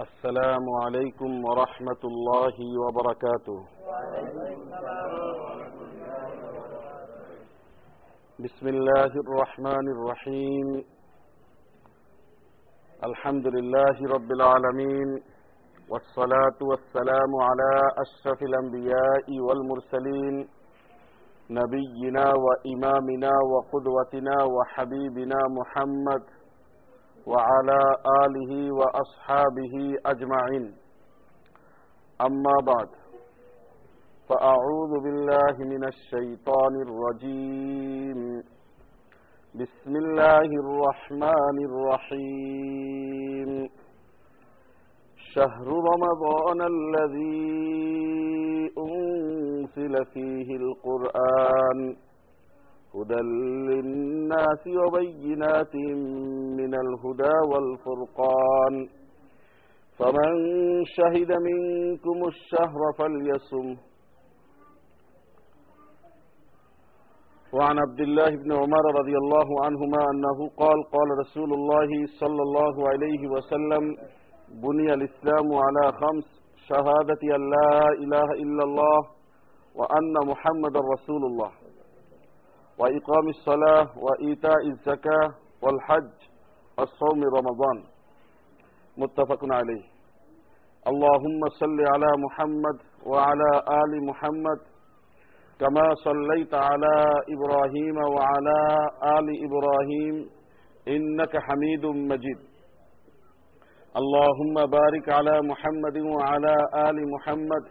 السلام عليكم ورحمة الله وبركاته. بسم الله الرحمن الرحيم. الحمد لله رب العالمين والصلاة والسلام على أشرف الأنبياء والمرسلين نبينا وإمامنا وقدوتنا وحبيبنا محمد وعلى آله وأصحابه أجمعين. أما بعد فأعوذ بالله من الشيطان الرجيم. بسم الله الرحمن الرحيم. شهر رمضان الذي أنزل فيه القرآن. هدى للناس وبينات من الهدى والفرقان. فمن شهد منكم الشهر فليصم. وعن عبد الله بن عمر رضي الله عنهما أنه قال قال رسول الله صلى الله عليه وسلم بني الإسلام على خمس شهادة أن لا إله إلا الله وأن محمد رسول الله. وإقام الصلاة وإيتاء الزكاة والحج والصوم رمضان. متفق عليه. اللهم صل على محمد وعلى آل محمد كما صليت على إبراهيم وعلى آل إبراهيم إنك حميد مجيد. اللهم بارك على محمد وعلى آل محمد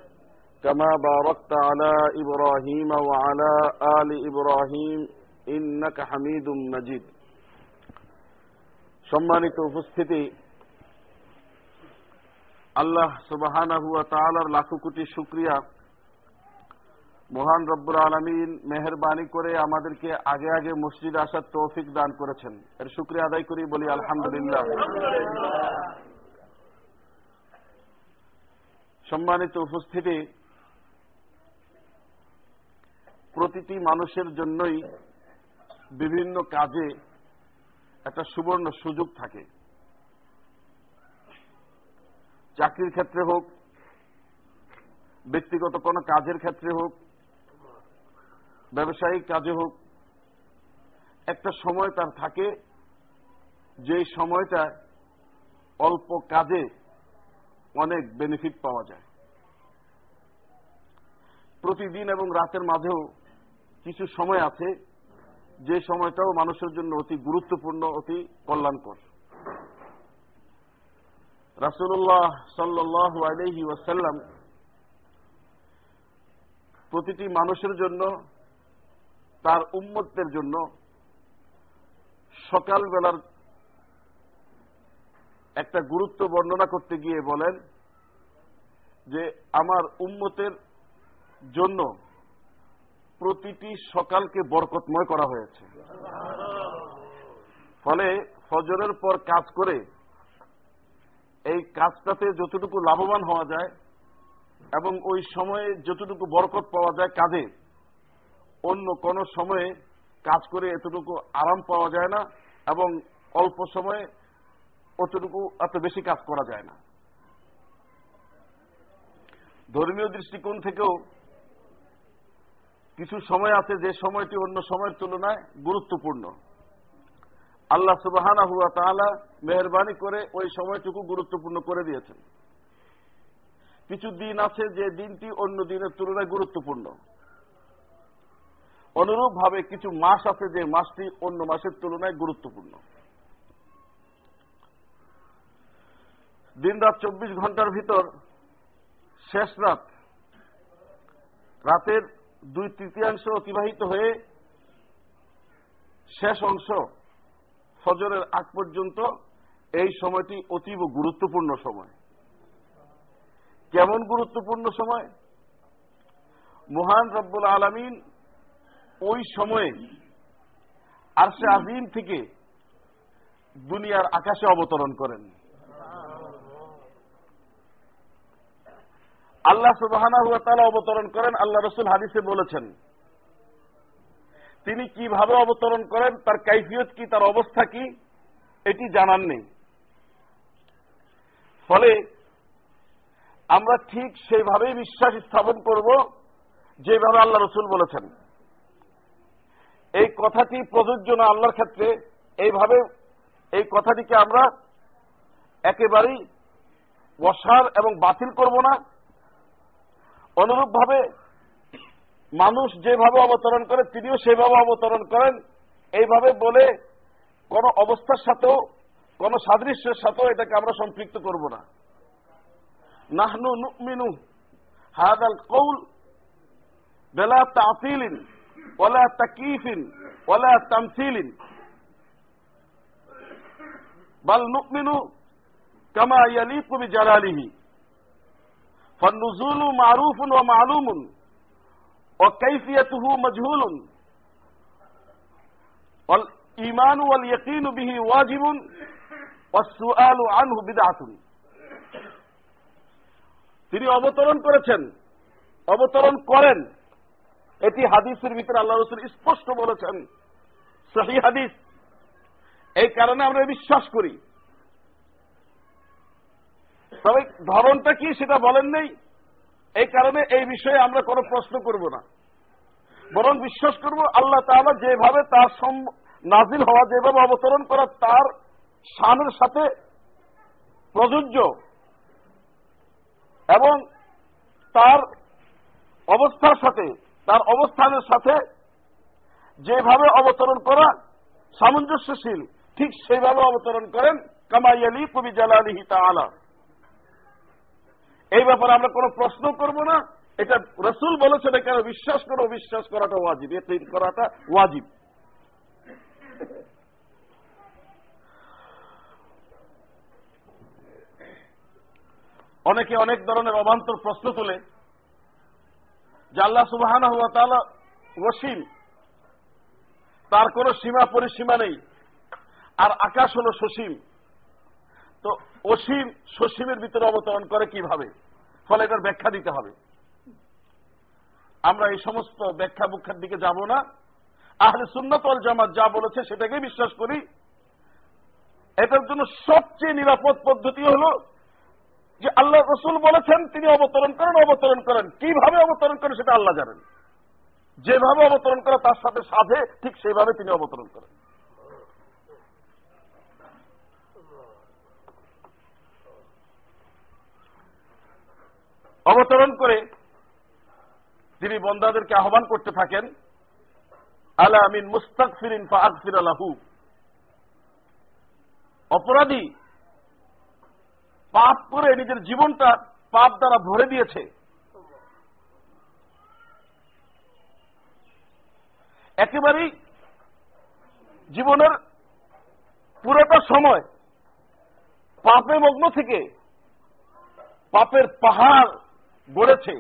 كما باركت على إبراهيم وعلى آل إبراهيم إنك حميد مجيد সম্মানিত উপস্থিতি আল্লাহ সুবাহানাহু তাআলার লাখো কোটি শুক্রিয়া মহান রব্বুর আলমিন মেহরবানি করে আমাদেরকে আগে আগে মসজিদে আসার তৌফিক দান করেছেন এর শুক্রিয়া আদায় করি বলি আলহামদুলিল্লাহ সম্মানিত উপস্থিতি প্রতিটি মানুষের জন্যই বিভিন্ন কাজে একটা সুবর্ণ সুযোগ থাকে। চাকরির ক্ষেত্রে হোক, ব্যক্তিগত কোনো কাজের ক্ষেত্রে হোক, ব্যবসায়িক কাজে হোক, একটা সময় তার থাকে যে সময়টা অল্প কাজে অনেক বেনিফিট পাওয়া যায়। প্রতিদিন এবং রাতের মাঝেও কিছু সময় আছে, যে সময়টাও মানুষের জন্য অতি গুরুত্বপূর্ণ, অতি কল্যাণকর। রাসুল্লাহ সাল্লাহ আলহি ওয়াসাল্লাম প্রতিটি মানুষের জন্য, তার উম্মতের জন্য সকালবেলার একটা গুরুত্ব বর্ণনা করতে গিয়ে বলেন যে, আমার উম্মতের জন্য প্রতিটি সকালকে বরকতময় করা হয়েছে। ফলে ফজরের পর কাজ করে এই কাজটাতে যতটুকু লাভবান হওয়া যায় এবং ওই সময়ে যতটুকু বরকত পাওয়া যায় কাজে, অন্য কোন সময়ে কাজ করে এতটুকু আরাম পাওয়া যায় না এবং অল্প সময়ে অতটুকু এত বেশি কাজ করা যায় না। ধর্মীয় দৃষ্টিকোণ থেকেও কিছু সময় আছে, যে সময়টি অন্য সময়ের তুলনায় গুরুত্বপূর্ণ। আল্লাহ সুবাহানা হুয়া তাহলা মেহরবানি করে ওই সময়টুকু গুরুত্বপূর্ণ করে দিয়েছেন। কিছু দিন আছে যে দিনটি অন্য দিনের তুলনায় গুরুত্বপূর্ণ। অনুরূপ ভাবে কিছু মাস আছে যে মাসটি অন্য মাসের তুলনায় গুরুত্বপূর্ণ। দিন রাত চব্বিশ ঘণ্টার ভিতর শেষ রাত, রাতের দুই তৃতীয়াংশ অতিবাহিত হয়ে শেষ অংশ ফজরের আগ পর্যন্ত এই সময়টি অতীব গুরুত্বপূর্ণ সময়। কেমন গুরুত্বপূর্ণ সময়? মহান রব্বুল আলমিন ওই সময়ে আরশে আজিম থেকে দুনিয়ার আকাশে অবতরণ করেন। আল্লাহ তালা অবতরণ করেন, আল্লাহ রসুল হাদিসে বলেছেন, তিনি কীভাবে অবতরণ করেন, তার কাইফিয়ত কি, তার অবস্থা কি, এটি জানান নেই। ফলে আমরা ঠিক সেইভাবেই বিশ্বাস স্থাপন করব, যেভাবে আল্লাহ রসুল বলেছেন। এই কথাটি প্রযোজ্য না আল্লাহর ক্ষেত্রে, এইভাবে এই কথাটিকে আমরা একেবারেই বসার এবং বাতিল করব না। অনুরূপভাবে মানুষ যেভাবে অবতরণ করে, তিনিও সেভাবে অবতরণ করেন। এইভাবে বলে কোন অবস্থার সাথেও, কোন সাদৃশ্যের সাথেও এটাকে আমরা সম্পৃক্ত করব না। নাহনু নুমিনু হাদাল কৌল বেলা তাফিলিন ওলা তাকিফিন ওলা তামসিলিন। বাল নুমিনু কামা ইয়ালিকু বিজালালিহি। فالنزول معروف ومعلوم وكيفيته مجهول والإيمان واليقين به واجب والسؤال عنه بدعة তিনি অবতরণ করেছেন অবতরণ করেন এটি হাদিসের ভিতরে আল্লাহ রসুল স্পষ্ট বলেছেন সহি হাদিস এই কারণে আমরা বিশ্বাস করি তবে ধরনটা কি সেটা বলেন নেই। এই কারণে এই বিষয়ে আমরা কোনো প্রশ্ন করব না। বরং বিশ্বাস করব আল্লাহ তাহলে যেভাবে তার নাজিল হওয়া, যেভাবে অবতরণ করা, তার শানের সাথে প্রযোজ্য এবং তার অবস্থার সাথে, তার অবস্থানের সাথে যেভাবে অবতরণ করা সামঞ্জস্যশীল, ঠিক সেইভাবে অবতরণ করেন কামাই কামাইয়ালি কবি জালালিহি তালা এই ব্যাপারে আমরা কোনো প্রশ্ন করব না। এটা রসুল বলেছেন কেন বিশ্বাস করো, বিশ্বাস করাটা ওয়াজিব, এ করাটা ওয়াজিব। অনেকে অনেক ধরনের অবান্তর প্রশ্ন তোলে যে আল্লাহ সুবাহান ওসিম তার কোন সীমা পরিসীমা নেই, আর আকাশ হল সসীম। তো অসীম সসীমের ভিতরে অবতরণ করে কীভাবে? ফলে এটার ব্যাখ্যা দিতে হবে। আমরা এই সমস্ত ব্যাখ্যা বুখ্যার দিকে যাব না। আহলে সুন্নতল জামাত যা বলেছে সেটাকেই বিশ্বাস করি। এটার জন্য সবচেয়ে নিরাপদ পদ্ধতি হল যে আল্লাহ রসুল বলেছেন, তিনি অবতরণ করেন অবতরণ করেন। কীভাবে অবতরণ করেন সেটা আল্লাহ জানেন। যেভাবে অবতরণ করে তার সাথে সাধে ঠিক সেইভাবে তিনি অবতরণ করেন। অবতরণ করে তিনি বন্দাদেরকে আহ্বান করতে থাকেন, আলা আমিন মুস্তাক ফিরিন আলাহু অপরাধী পাপ করে নিজের জীবনটা পাপ দ্বারা ভরে দিয়েছে। একেবারেই জীবনের পুরোটা সময় পাপে মগ্ন থেকে পাপের পাহাড় গড়েছে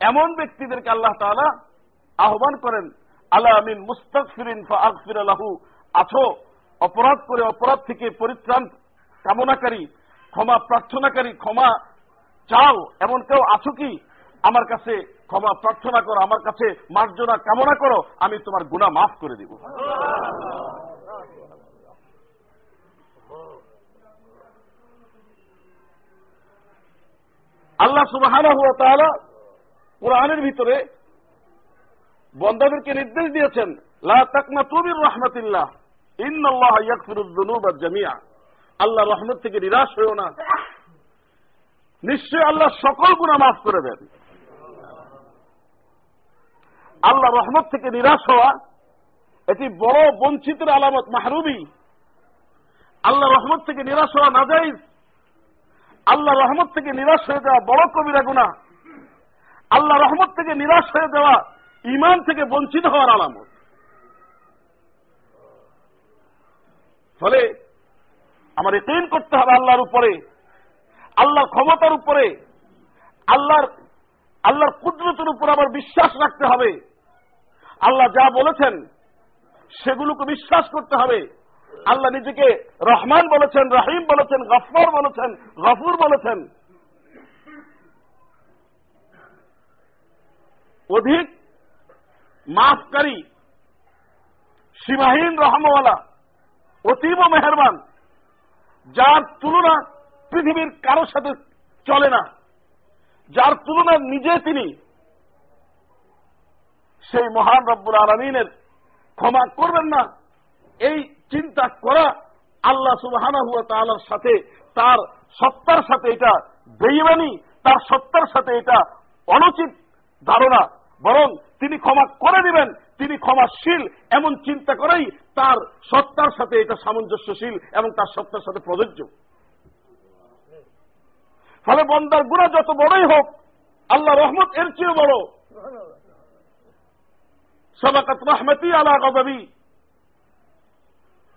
এমন ব্যক্তিদেরকে আল্লাহ তালা আহ্বান করেন আল্লাহ আমিন মুস্তাকফিরিন ফির আলাহু আছো, অপরাধ করে অপরাধ থেকে পরিত্রাণ কামনাকারী, ক্ষমা প্রার্থনাকারী, ক্ষমা চাও, এমন কেউ আছো কি? আমার কাছে ক্ষমা প্রার্থনা করো, আমার কাছে মার্জনা কামনা করো, আমি তোমার গুণা মাফ করে দিব। আল্লাহ সুবাহ কোরআনের ভিতরে বন্দাদেরকে নির্দেশ দিয়েছেন, লা তুবির রহমতিল্লাহ ইন্নআল্লাহ জামিয়া আল্লাহ রহমত থেকে নিরাশ হয়েও না। নিশ্চয় আল্লাহ সকল গুণা মাফ করে দেন। আল্লাহ রহমত থেকে নিরাশ হওয়া এটি বড় বঞ্চিতের আলামত মাহরুবি আল্লাহ রহমত থেকে নিরাশ হওয়া না যাই আল্লাহ রহমত থেকে নিরাশ হয়ে যাওয়া বড় কবিরা গুণা আল্লাহ রহমত থেকে নিরাশ হয়ে যাওয়া ইমান থেকে বঞ্চিত হওয়ার আলামত। ফলে আমার এতেন করতে হবে আল্লাহর উপরে, আল্লাহর ক্ষমতার উপরে, আল্লাহর আল্লাহর কুদরতের উপর আবার বিশ্বাস রাখতে হবে। আল্লাহ যা বলেছেন সেগুলোকে বিশ্বাস করতে হবে। আল্লাহ নিজেকে রহমান বলেছেন, রাহিম বলেছেন গফর বলেছেন, গফুর বলেছেন। অধিক মাফকারী, সীমাহীন রহমওয়ালা, অতীব মেহরবান, যার তুলনা পৃথিবীর কারোর সাথে চলে না। যার তুলনা নিজে তিনি, সেই মহান রব্বুল আলমিনের ক্ষমা করবেন না। এই চিন্তা করা আল্লাহ সুবাহানা হুয়া তালার সাথে, তার সত্তার সাথে এটা বেইমানি তার সত্তার সাথে এটা অনুচিত ধারণা। বরং তিনি ক্ষমা করে দিবেন, তিনি ক্ষমাশীল এমন চিন্তা করেই তার সত্তার সাথে এটা সামঞ্জস্যশীল এবং তার সত্তার সাথে প্রযোজ্য। ফলে বন্দার গুণা যত বড়ই হোক, আল্লাহ রহমত এর চেয়ে বড়। সবাকাত রহমতি আলা গদাবি।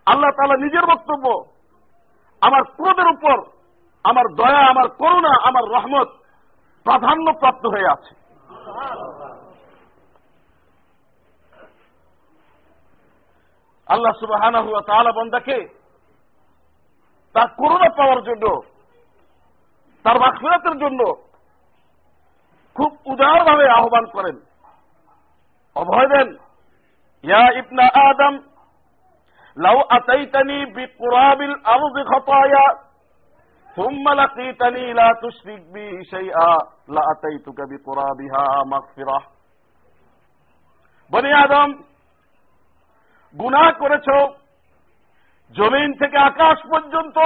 আল্লাহ তালা নিজের বক্তব্য, আমার ক্রোধের উপর, আমার দয়া, আমার করুণা, আমার রহমত প্রাধান্য প্রাপ্ত হয়ে আছে। আল্লাহ সুবাহ বন্দাকে তার করুণা পাওয়ার জন্য, তার মাখফিরাতের জন্য খুব উদারভাবে আহ্বান করেন। অভয় দেন, ইয়া ইবনা আদম লাউ আতাইতানি বিকুরাবিল আরদি খতায়া ثم لقيتني لا تشرك بي شيئا لأتيتك بقرابها مغفرة বনি আদম গুনাহ করেছ জমিন থেকে আকাশ পর্যন্ত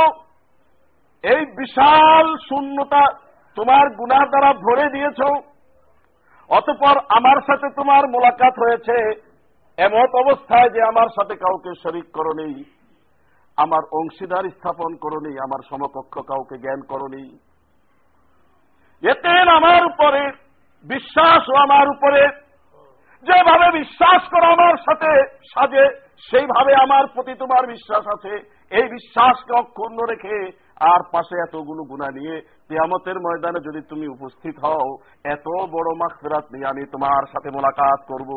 এই বিশাল শূন্যতা তোমার গুনাহ দ্বারা ভরে দিয়েছ অতপর আমার সাথে তোমার মোলাকাত হয়েছে এমত অবস্থায় যে আমার সাথে কাউকে শরিক করো নেই, আমার অংশীদার স্থাপন করনি আমার সমকক্ষ কাউকে জ্ঞান করনি এতে আমার উপরে বিশ্বাস ও আমার উপরে। যেভাবে বিশ্বাস করো আমার সাথে সাজে, সেইভাবে আমার প্রতি তোমার বিশ্বাস আছে। এই বিশ্বাসকে অক্ষুণ্ণ রেখে আর পাশে এতগুলো গুণা নিয়ে তেয়ামতের ময়দানে যদি তুমি উপস্থিত হও, এত বড় মাখফেরাত নিয়ে আমি তোমার সাথে মোলাকাত করব।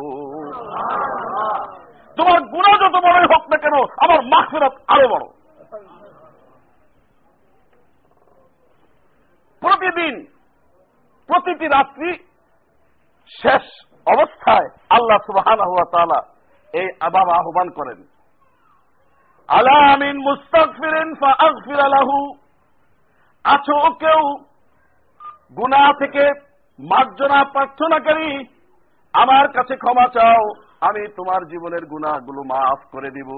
তোমার গুণা যত বড়ই হোক না কেন, আমার মাখফেরাত আরও বড়। প্রতিদিন, প্রতিটি রাত্রি শেষ অবস্থায় আল্লাহ সুবাহান এই আবাব আহ্বান করেন। আলামিন মুস্তাকফিরেন ফির আলাহু আছো কেউ? গুনা থেকে মার্জনা প্রার্থনাকারী আমার কাছে ক্ষমা চাও, আমি তোমার জীবনের গুণাগুলো মাফ করে দিব।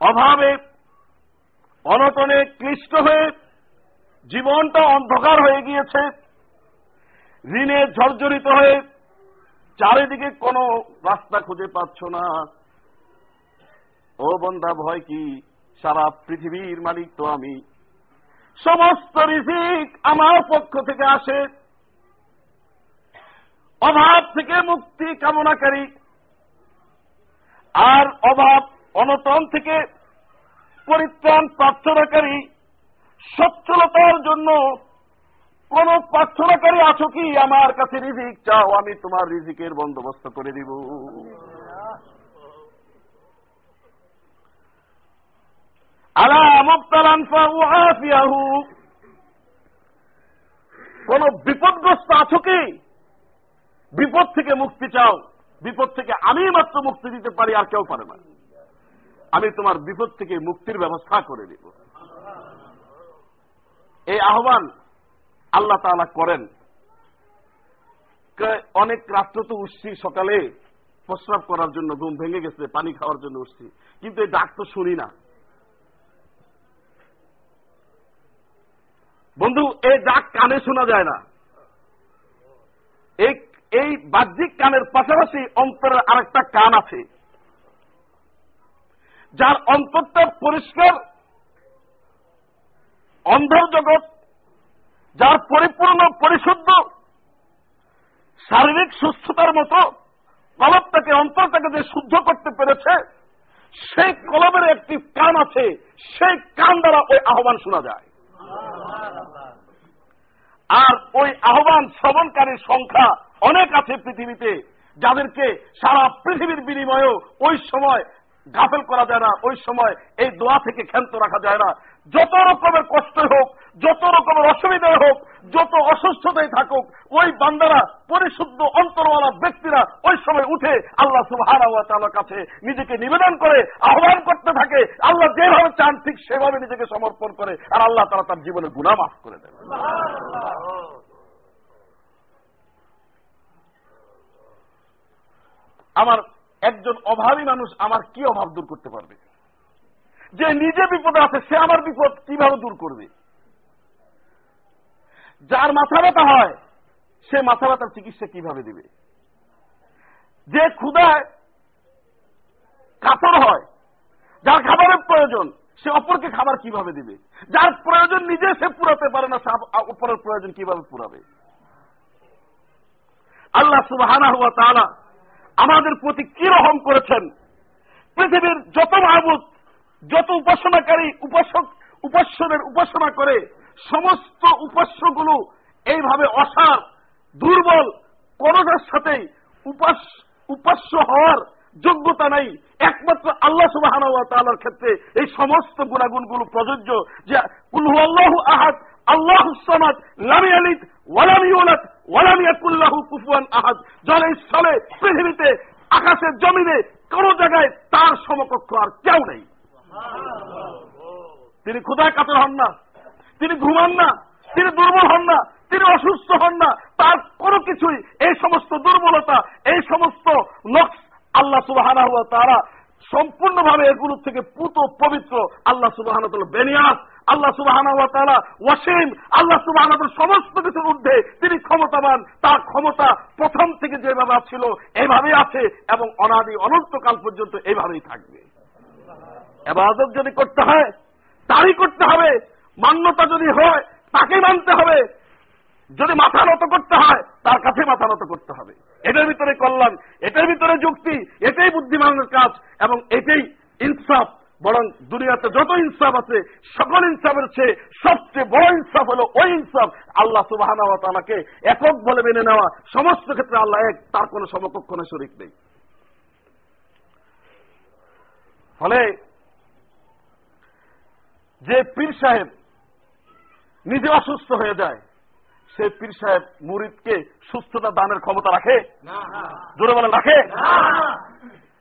অভাবে, অনটনে ক্লিষ্ট হয়ে জীবনটা অন্ধকার হয়ে গিয়েছে। ঋণে জর্জরিত হয়ে চারিদিকে কোনো রাস্তা খুঁজে পাচ্ছ না। ও বন্দা ভয় কি? সারা পৃথিবীর মালিক তো আমি। সমস্ত রিজিক আমার পক্ষ থেকে আসে। অভাব থেকে মুক্তি কামনাকারী। আর অভাব অনটন থেকে পরিত্রাণ প্রার্থনাকারী সচ্ছলতার জন্য কোন প্রার্থনাকারী আছো কি? আমার কাছে রিজিক চাও, আমি তোমার রিজিকের বন্দোবস্ত করে দিব। কোন বিপদগ্রস্ত আছো কি? বিপদ থেকে মুক্তি চাও। বিপদ থেকে আমি মাত্র মুক্তি দিতে পারি, আর কেউ পারে না। আমি তোমার বিপদ থেকে মুক্তির ব্যবস্থা করে দিব। এই আহ্বান আল্লাহ তালা করেন। অনেক রাত্র তো উঠছি, সকালে প্রস্রাব করার জন্য, ঘুম ভেঙে গেছে, পানি খাওয়ার জন্য উঠছি। কিন্তু এই ডাক তো শুনি না। বন্ধু, এই ডাক কানে শোনা যায় না। এই বাহ্যিক কানের পাশাপাশি অন্তরের আরেকটা কান আছে। যার অন্তরটা পরিষ্কার অন্ধর জগৎ যার পরিপূর্ণ পরিশুদ্ধ শারীরিক সুস্থতার মতো কলবটাকে অন্তরটাকে যে শুদ্ধ করতে পেরেছে, সেই কলবের একটি কান আছে, সেই কান দ্বারা ওই আহ্বান শোনা যায়। আর ওই আহ্বান শ্রবণকারীর সংখ্যা অনেক আছে পৃথিবীতে, যাদেরকে সারা পৃথিবীর বিনিময়েও ওই সময় গাফেল করা যায় না। ওই সময় এই দোয়া থেকে ক্ষান্ত রাখা যায় না। যত রকমের কষ্ট হোক, যত রকমের অসুবিধায় হোক, যত অসুস্থতায় থাকুক, ওই বান্দারা, পরিশুদ্ধ অন্তরওয়ালা ব্যক্তিরা ওই সময় উঠে আল্লাহ সুবাহ কাছে নিজেকে নিবেদন করে, আহ্বান করতে থাকে। আল্লাহ যেভাবে চান ঠিক সেভাবে নিজেকে সমর্পণ করে আর আল্লাহ তারা তার জীবনে গুণা মাফ করে দেবে আমার একজন অভাবী মানুষ আমার কি অভাব দূর করতে পারবে? যে নিজে বিপদে আছে, সে আমার বিপদ কীভাবে দূর করবে? যার মাথা ব্যথা হয়, সে মাথা ব্যথার চিকিৎসা কীভাবে দিবে? যে ক্ষুদায় কাতর হয়, যার খাবারের প্রয়োজন, সে অপরকে খাবার কীভাবে দিবে? যার প্রয়োজন নিজে সে পুরাতে পারে না অপরের প্রয়োজন কীভাবে পুরাবে? আল্লাহ তালা আমাদের প্রতি কি রহম করেছেন? পৃথিবীর যত মাহবুদ যত উপাসনাকারী, উপাসক, উপাস্যদের উপাসনা করে, সমস্ত উপাস্যগুলো এইভাবে অসার, দুর্বল করোনার সাথেই উপাস্য হওয়ার যোগ্যতা নাই। একমাত্র আল্লাহ সুবাহ ক্ষেত্রে এই সমস্ত গুণাগুণগুলো প্রযোজ্য যে আল্লাহ আহাদ, আল্লাহ সামাদ, লামি আলিদ ওয়ালামি ওলাদ ওয়ালামি আকুল্লাহু কুফুয়ান আহাদ। জলে স্থলে, পৃথিবীতে আকাশের জমিনে, কোন জায়গায় তার সমকক্ষ আর কেউ নেই। তিনি ক্ষুদায় কাতর হন না, তিনি ঘুমান না, তিনি দুর্বল হন না, তিনি অসুস্থ হন না, তার কোনো কিছুই এই সমস্ত দুর্বলতা, এই সমস্ত নক্স আল্লাহ সুবাহ তারা সম্পূর্ণভাবে এগুলোর থেকে পুত পবিত্র আল্লাহ সুবাহ বেনিয়াস আল্লাহ সুবাহ ওয়াসিম, আল্লাহ সুবাহ সমস্ত কিছুর ঊর্ধ্বে তিনি ক্ষমতাবান, তার ক্ষমতা প্রথম থেকে যেভাবে ছিল এইভাবেই আছে এবং অনাদি অনন্তকাল পর্যন্ত এইভাবেই থাকবে। এবাদত যদি করতে হয়, তারই করতে হবে, মান্যতা যদি হয় তাকে মানতে হবে। যদি মাথা নত করতে হয়, তার কাছে মাথা নত করতে হবে। এটার ভিতরে কল্যাণ, এটার ভিতরে যুক্তি, এটাই বুদ্ধিমানের কাজ এবং এটাই ইনসাফ। বরং দুনিয়াতে যত ইনসাফ আছে, সকল ইনসাফের চেয়ে সবচেয়ে বড় ইনসাফ হলো ওই ইনসাফ। আল্লাহ সুবাহ তালাকে একক বলে মেনে নেওয়া। সমস্ত ক্ষেত্রে আল্লাহ এক, তার কোন সমকক্ষ শরিক নেই। ফলে যে পীর সাহেব নিজে অসুস্থ হয়ে যায় সে পীর সাহেব মুরিদকে সুস্থতা দানের ক্ষমতা রাখে? জোরে বলে রাখে?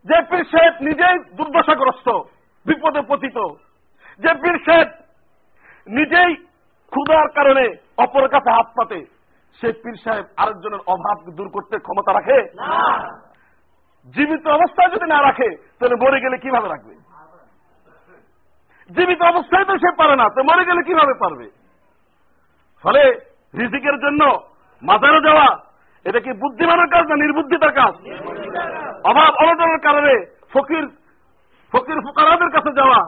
যে পীর সাহেব নিজেই দুর্দশাগ্রস্ত বিপদে পতিত যে পীর সাহেব নিজেই ক্ষুদার কারণে অপরের কাছে হাত পাতে সে পীর সাহেব আরেকজনের অভাব দূর করতে ক্ষমতা রাখে? জীবিত অবস্থায় যদি না রাখে তাহলে মরে গেলে কীভাবে রাখবে? জীবিত অবস্থায় তো সে পারে না তো মরে গেলে কীভাবে পারবে? ফলে রিজিকের জন্য মাজারে যাওয়া, এটা কি বুদ্ধিমানের কাজ না নির্বুদ্ধিতার কাজ? অভাব অনটনের কারণে ফকির ফকির ফুকারাদের কাছে যাওয়া,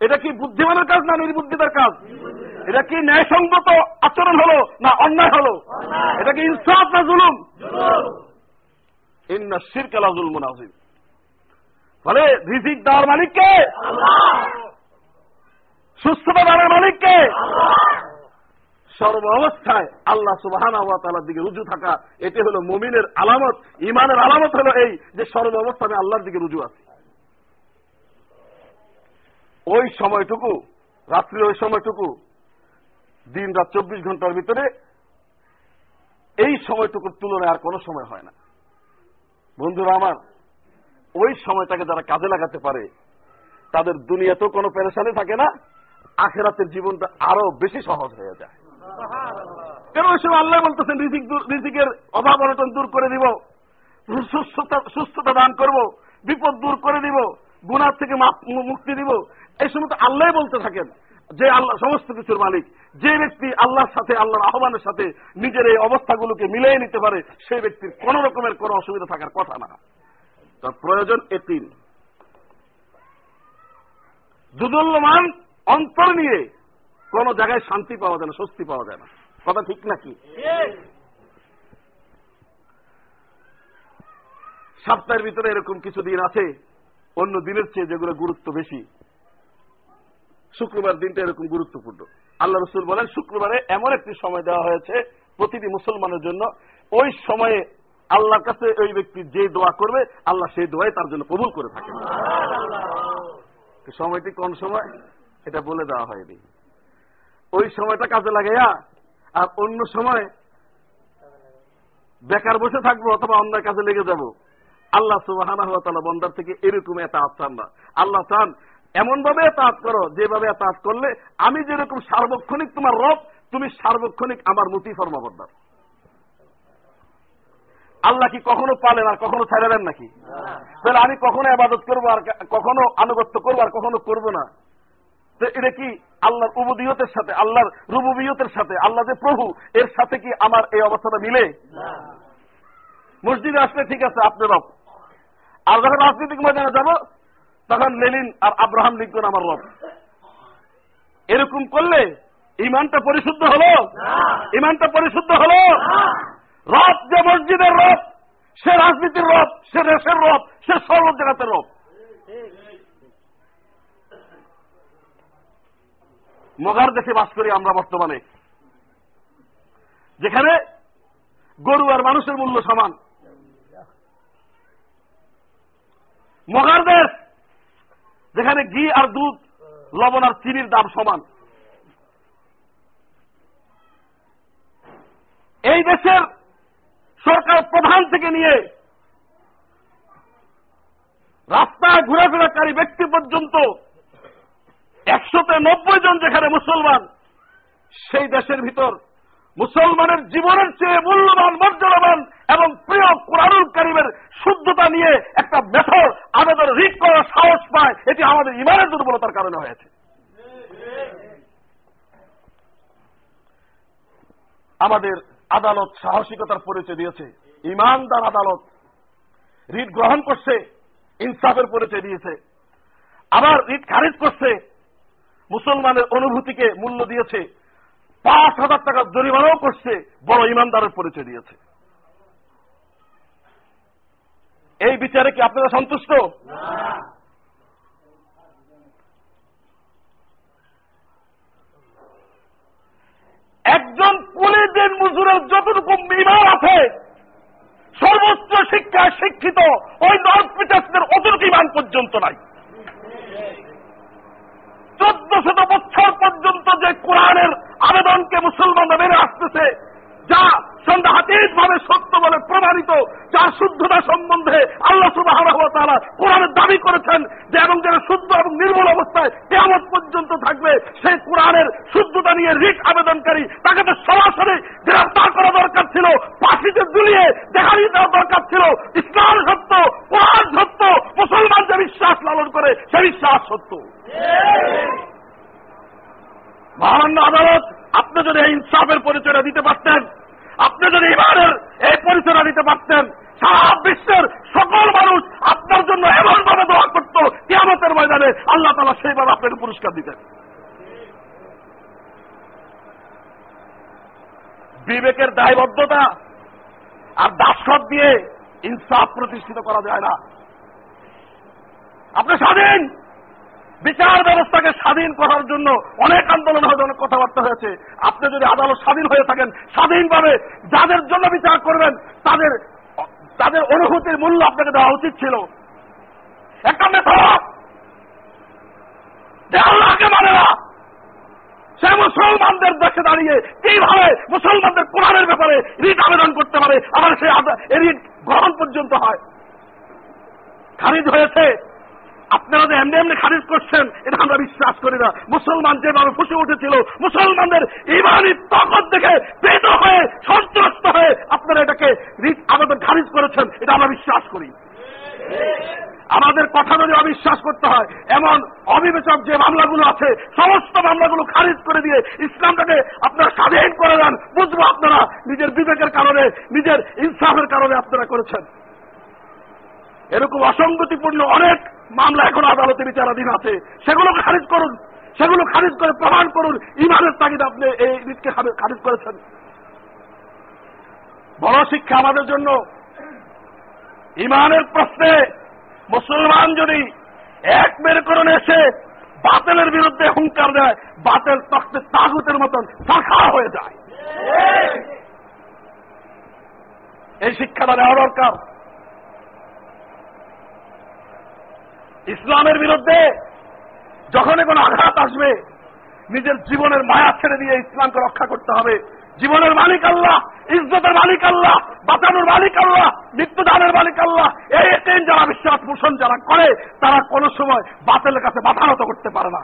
এটা কি বুদ্ধিমানের কাজ না নির্বুদ্ধিতার কাজ? এটা কি ন্যায়সঙ্গত আচরণ হলো না অন্যায় হলো? এটা কি ইনসাফ না জুলুম? ইন্না শিরকালা জুলম নাজিম ফলে রিজিক দেওয়ার মালিককে? সুস্থতা দানের মালিককে? সর্ব অবস্থায় আল্লাহ সুবাহান দিকে রুজু থাকা, এটি হলো মুমিনের আলামত ইমানের আলামত হলো এই যে সর্ব অবস্থায় আল্লাহর দিকে রুজু আছে। ওই সময়টুকু রাত্রি ওই সময়টুকু দিন রাত চব্বিশ ঘণ্টার ভিতরে, এই সময়টুকুর তুলনায় আর কোনো সময় হয় না। বন্ধুরা আমার, ওই সময়টাকে যারা কাজে লাগাতে পারে, তাদের দুনিয়াতেও কোনো পেরেশানি থাকে না, আখেরাতের জীবনটা আরও বেশি সহজ হয়ে যায়। কেন সময় আল্লাহ বলতেছেন রিজিকের অভাব অনটন দূর করে দিব? সুস্থতা দান করব, বিপদ দূর করে দিব গুণার থেকে মুক্তি দিব। এই সময় আল্লাহ বলতে থাকেন, যে আল্লাহ সমস্ত কিছুর মালিক। যে ব্যক্তি আল্লাহর সাথে, আল্লাহর আহ্বানের সাথে নিজের এই অবস্থাগুলোকে মিলিয়ে নিতে পারে সেই ব্যক্তির কোন রকমের কোন অসুবিধা থাকার কথা না। তার প্রয়োজন এতিম। দুদুল্যমান অন্তর নিয়ে কোন জায়গায় শান্তি পাওয়া যায় না স্বস্তি পাওয়া যায় না। কথা ঠিক নাকি? সপ্তাহের ভিতরে এরকম কিছু দিন আছে অন্য দিনের চেয়ে যেগুলো গুরুত্ব বেশি। শুক্রবার দিনটা এরকম গুরুত্বপূর্ণ। আল্লাহ রসুল বলেন শুক্রবারে এমন একটি সময় দেওয়া হয়েছে প্রতিটি মুসলমানের জন্য। ওই সময়ে আল্লাহর কাছে ওই ব্যক্তি যে দোয়া করবে আল্লাহ সেই দোয়াই তার জন্য কবুল করে থাকে সময়টি কোন সময়? এটা বলে দেওয়া হয়নি। ওই সময়টা কাজে লাগাইয়া আর অন্য সময় বেকার বসে থাকব অথবা অন্যায় কাজে লেগে যাব। আল্লাহ সুবাহ বন্দার থেকে এরকম এত চান না। আল্লাহ চান এমন ভাবে এতাত করো যেভাবে এতাত করলে আমি যেরকম সার্বক্ষণিক তোমার রব তুমি সার্বক্ষণিক আমার মতি ফর্মাবদ্দার আল্লাহ কি কখনো পালেন আর কখনো ছেড়ে দেন নাকি? তাহলে আমি কখনো আবাদত করব আর কখনো আনুগত্য করব আর কখনো করব না। এটা কি আল্লাহর উবুদিয়তের সাথে আল্লাহর রুবুবিয়তের সাথে আল্লাহ যে প্রভু এর সাথে কি আমার এই অবস্থাটা মিলে? মসজিদে আসলে ঠিক আছে আপনি রব। আর যখন রাজনৈতিক ময়দানে যাব তখন লেনিন আর আব্রাহাম লিঙ্কন আমার রব। এরকম করলে ইমানটা পরিশুদ্ধ হলো? ইমানটা পরিশুদ্ধ হলো? রব যে মসজিদের রব সে রাজনীতির রব সে দেশের রব সে সর্ব জায়গাতে রব। মগার দেশে বাস করি আমরা বর্তমানে। যেখানে গরু আর মানুষের মূল্য সমান। মগার দেশ, যেখানে ঘি আর দুধ, লবণ আর চিনির দাম সমান। এই দেশের সরকার প্রধান থেকে নিয়ে রাস্তায় ঘোরাফেরাকারী ব্যক্তি পর্যন্ত একশোতে নব্বই জন যেখানে মুসলমান, সেই দেশের ভিতর মুসলমানের জীবনের চেয়ে মূল্যবান, মর্যাদাবান এবং প্রিয় কোরআনুল কারিমের শুদ্ধতা নিয়ে একটা মেথর আমাদের রিক করার সাহস পায়, এটি আমাদের ইমানের দুর্বলতার কারণে হয়েছে। আমাদের আদালত সাহসিকতার পরিচয় দিয়েছে, ইমানদার আদালত রিট গ্রহণ করছে, ইনসাফের পরিচয় দিয়েছে, আবার রিট খারিজ করছে মুসলমানের অনুভূতিকে মূল্য দিয়েছে। পাঁচ হাজার টাকা জরিমানাও করছে, বড় ইমানদারের পরিচয় দিয়েছে। এই বিচারে কি আপনারা সন্তুষ্ট? একজন পুলিশের মজুরের যতটুকু ইমান আছে, সর্বোচ্চ শিক্ষায় শিক্ষিত ওই নর্থ পিটার্সদের অতটুকু ইমান পর্যন্ত নাই। চোদ্দ শত বছর পর্যন্ত যে কোরআনের আবেদনকে মুসলমানরা মেনে আসতেছে, যা সন্দেহাতীত ভাবে সত্য বলে প্রমাণিত যার শুদ্ধতা সম্বন্ধে আল্লাহ সুবাহ তারা কোরআনের দাবি করেছেন যে এবং যারা শুদ্ধ এবং নির্মল অবস্থায় কেমন পর্যন্ত থাকবে, সেই কোরআনের শুদ্ধতা নিয়ে রিট আবেদনকারী তাকে তো সরাসরি গ্রেফতার করা দরকার ছিল, ফাঁসিতে দুলিয়ে দেখা দেওয়া দরকার ছিল। ইসলাম সত্য, কোরআন সত্য যে বিশ্বাস করে সে বিশ্বাস সত্য। মহামান্য আদালত, আপনি যদি এই ইনসাফের পরিচয়টা দিতে পারতেন, আপনি যদি ইমানের এই পরিচয়টা দিতে পারতেন, সারা বিশ্বের সকল মানুষ আপনার জন্য এমন ভাবে দোয়া করত কেমতের ময়দানে আল্লাহ তালা সেইভাবে আপনাকে পুরস্কার দিতেন বিবেকের দায়বদ্ধতা আর দাসত দিয়ে ইনসাফ প্রতিষ্ঠিত করা যায় না। আপনি স্বাধীন! বিচার ব্যবস্থাকে স্বাধীন করার জন্য অনেক আন্দোলন হয়েছে অনেক কথাবার্তা হয়েছে। আপনি যদি আদালত স্বাধীন হয়ে থাকেন, স্বাধীনভাবে যাদের জন্য বিচার করবেন, তাদের তাদের অনুভূতির মূল্য আপনাকে দেওয়া উচিত ছিল। একটা যে আল্লাহকে মানে না। সে মুসলমানদের দেশে দাঁড়িয়ে কীভাবে মুসলমানদের কোরআনের ব্যাপারে রিট আবেদন করতে পারে, আবার সে রিট গ্রহণ পর্যন্ত হয়। খারিজ হয়েছে। আপনারা যে এমনি এমনি খারিজ করছেন, এটা আমরা বিশ্বাস করি না। মুসলমান যেভাবে ফুসে উঠেছিল, মুসলমানদের ইমানি তকত দেখে পেত হয়ে, সন্ত্রস্ত হয়ে আপনারা এটাকে আবেদন খারিজ করেছেন, এটা আমরা বিশ্বাস করি। আমাদের কথা যদি অবিশ্বাস করতে হয়, এমন অবিবেচক যে মামলাগুলো আছে, সমস্ত মামলাগুলো খারিজ করে দিয়ে ইসলামটাকে আপনারা স্বাধীন করে দেন, বুঝব আপনারা নিজের বিবেকের কারণে, নিজের ইনসাফের কারণে আপনারা করেছেন। এরকম অসঙ্গতিপূর্ণ অনেক মামলা এখন আদালতে বিচারাধীন আছে। সেগুলো খারিজ করুন। সেগুলো খারিজ করে প্রমাণ করুন, ইমানের তাগিদ আপনি এই রিটকে খারিজ করেছেন। বড় শিক্ষা আমাদের জন্য। ইমানের প্রশ্নে মুসলমান যদি এক মেরুকরণে এসে বাতেলের বিরুদ্ধে হুঙ্কার দেয়, বাতেল তখতে তাগুতের মতন শাখা হয়ে যায়। এই শিক্ষাটা নেওয়া দরকার। ইসলামের বিরুদ্ধে যখনই কোনো আঘাত আসবে, নিজের জীবনের মায়া ছেড়ে দিয়ে ইসলামকে রক্ষা করতে হবে। জীবনের মালিক আল্লাহ, ইজ্জতের মালিক আল্লাহ, বাঁচানোর মালিক আল্লাহ, মৃত্যুদানের মালিক আল্লাহ, এই তিন যারা বিশ্বাস পোষণ যারা করে, তারা কোন সময় বাতিলের কাছে বাধানত করতে পারে না।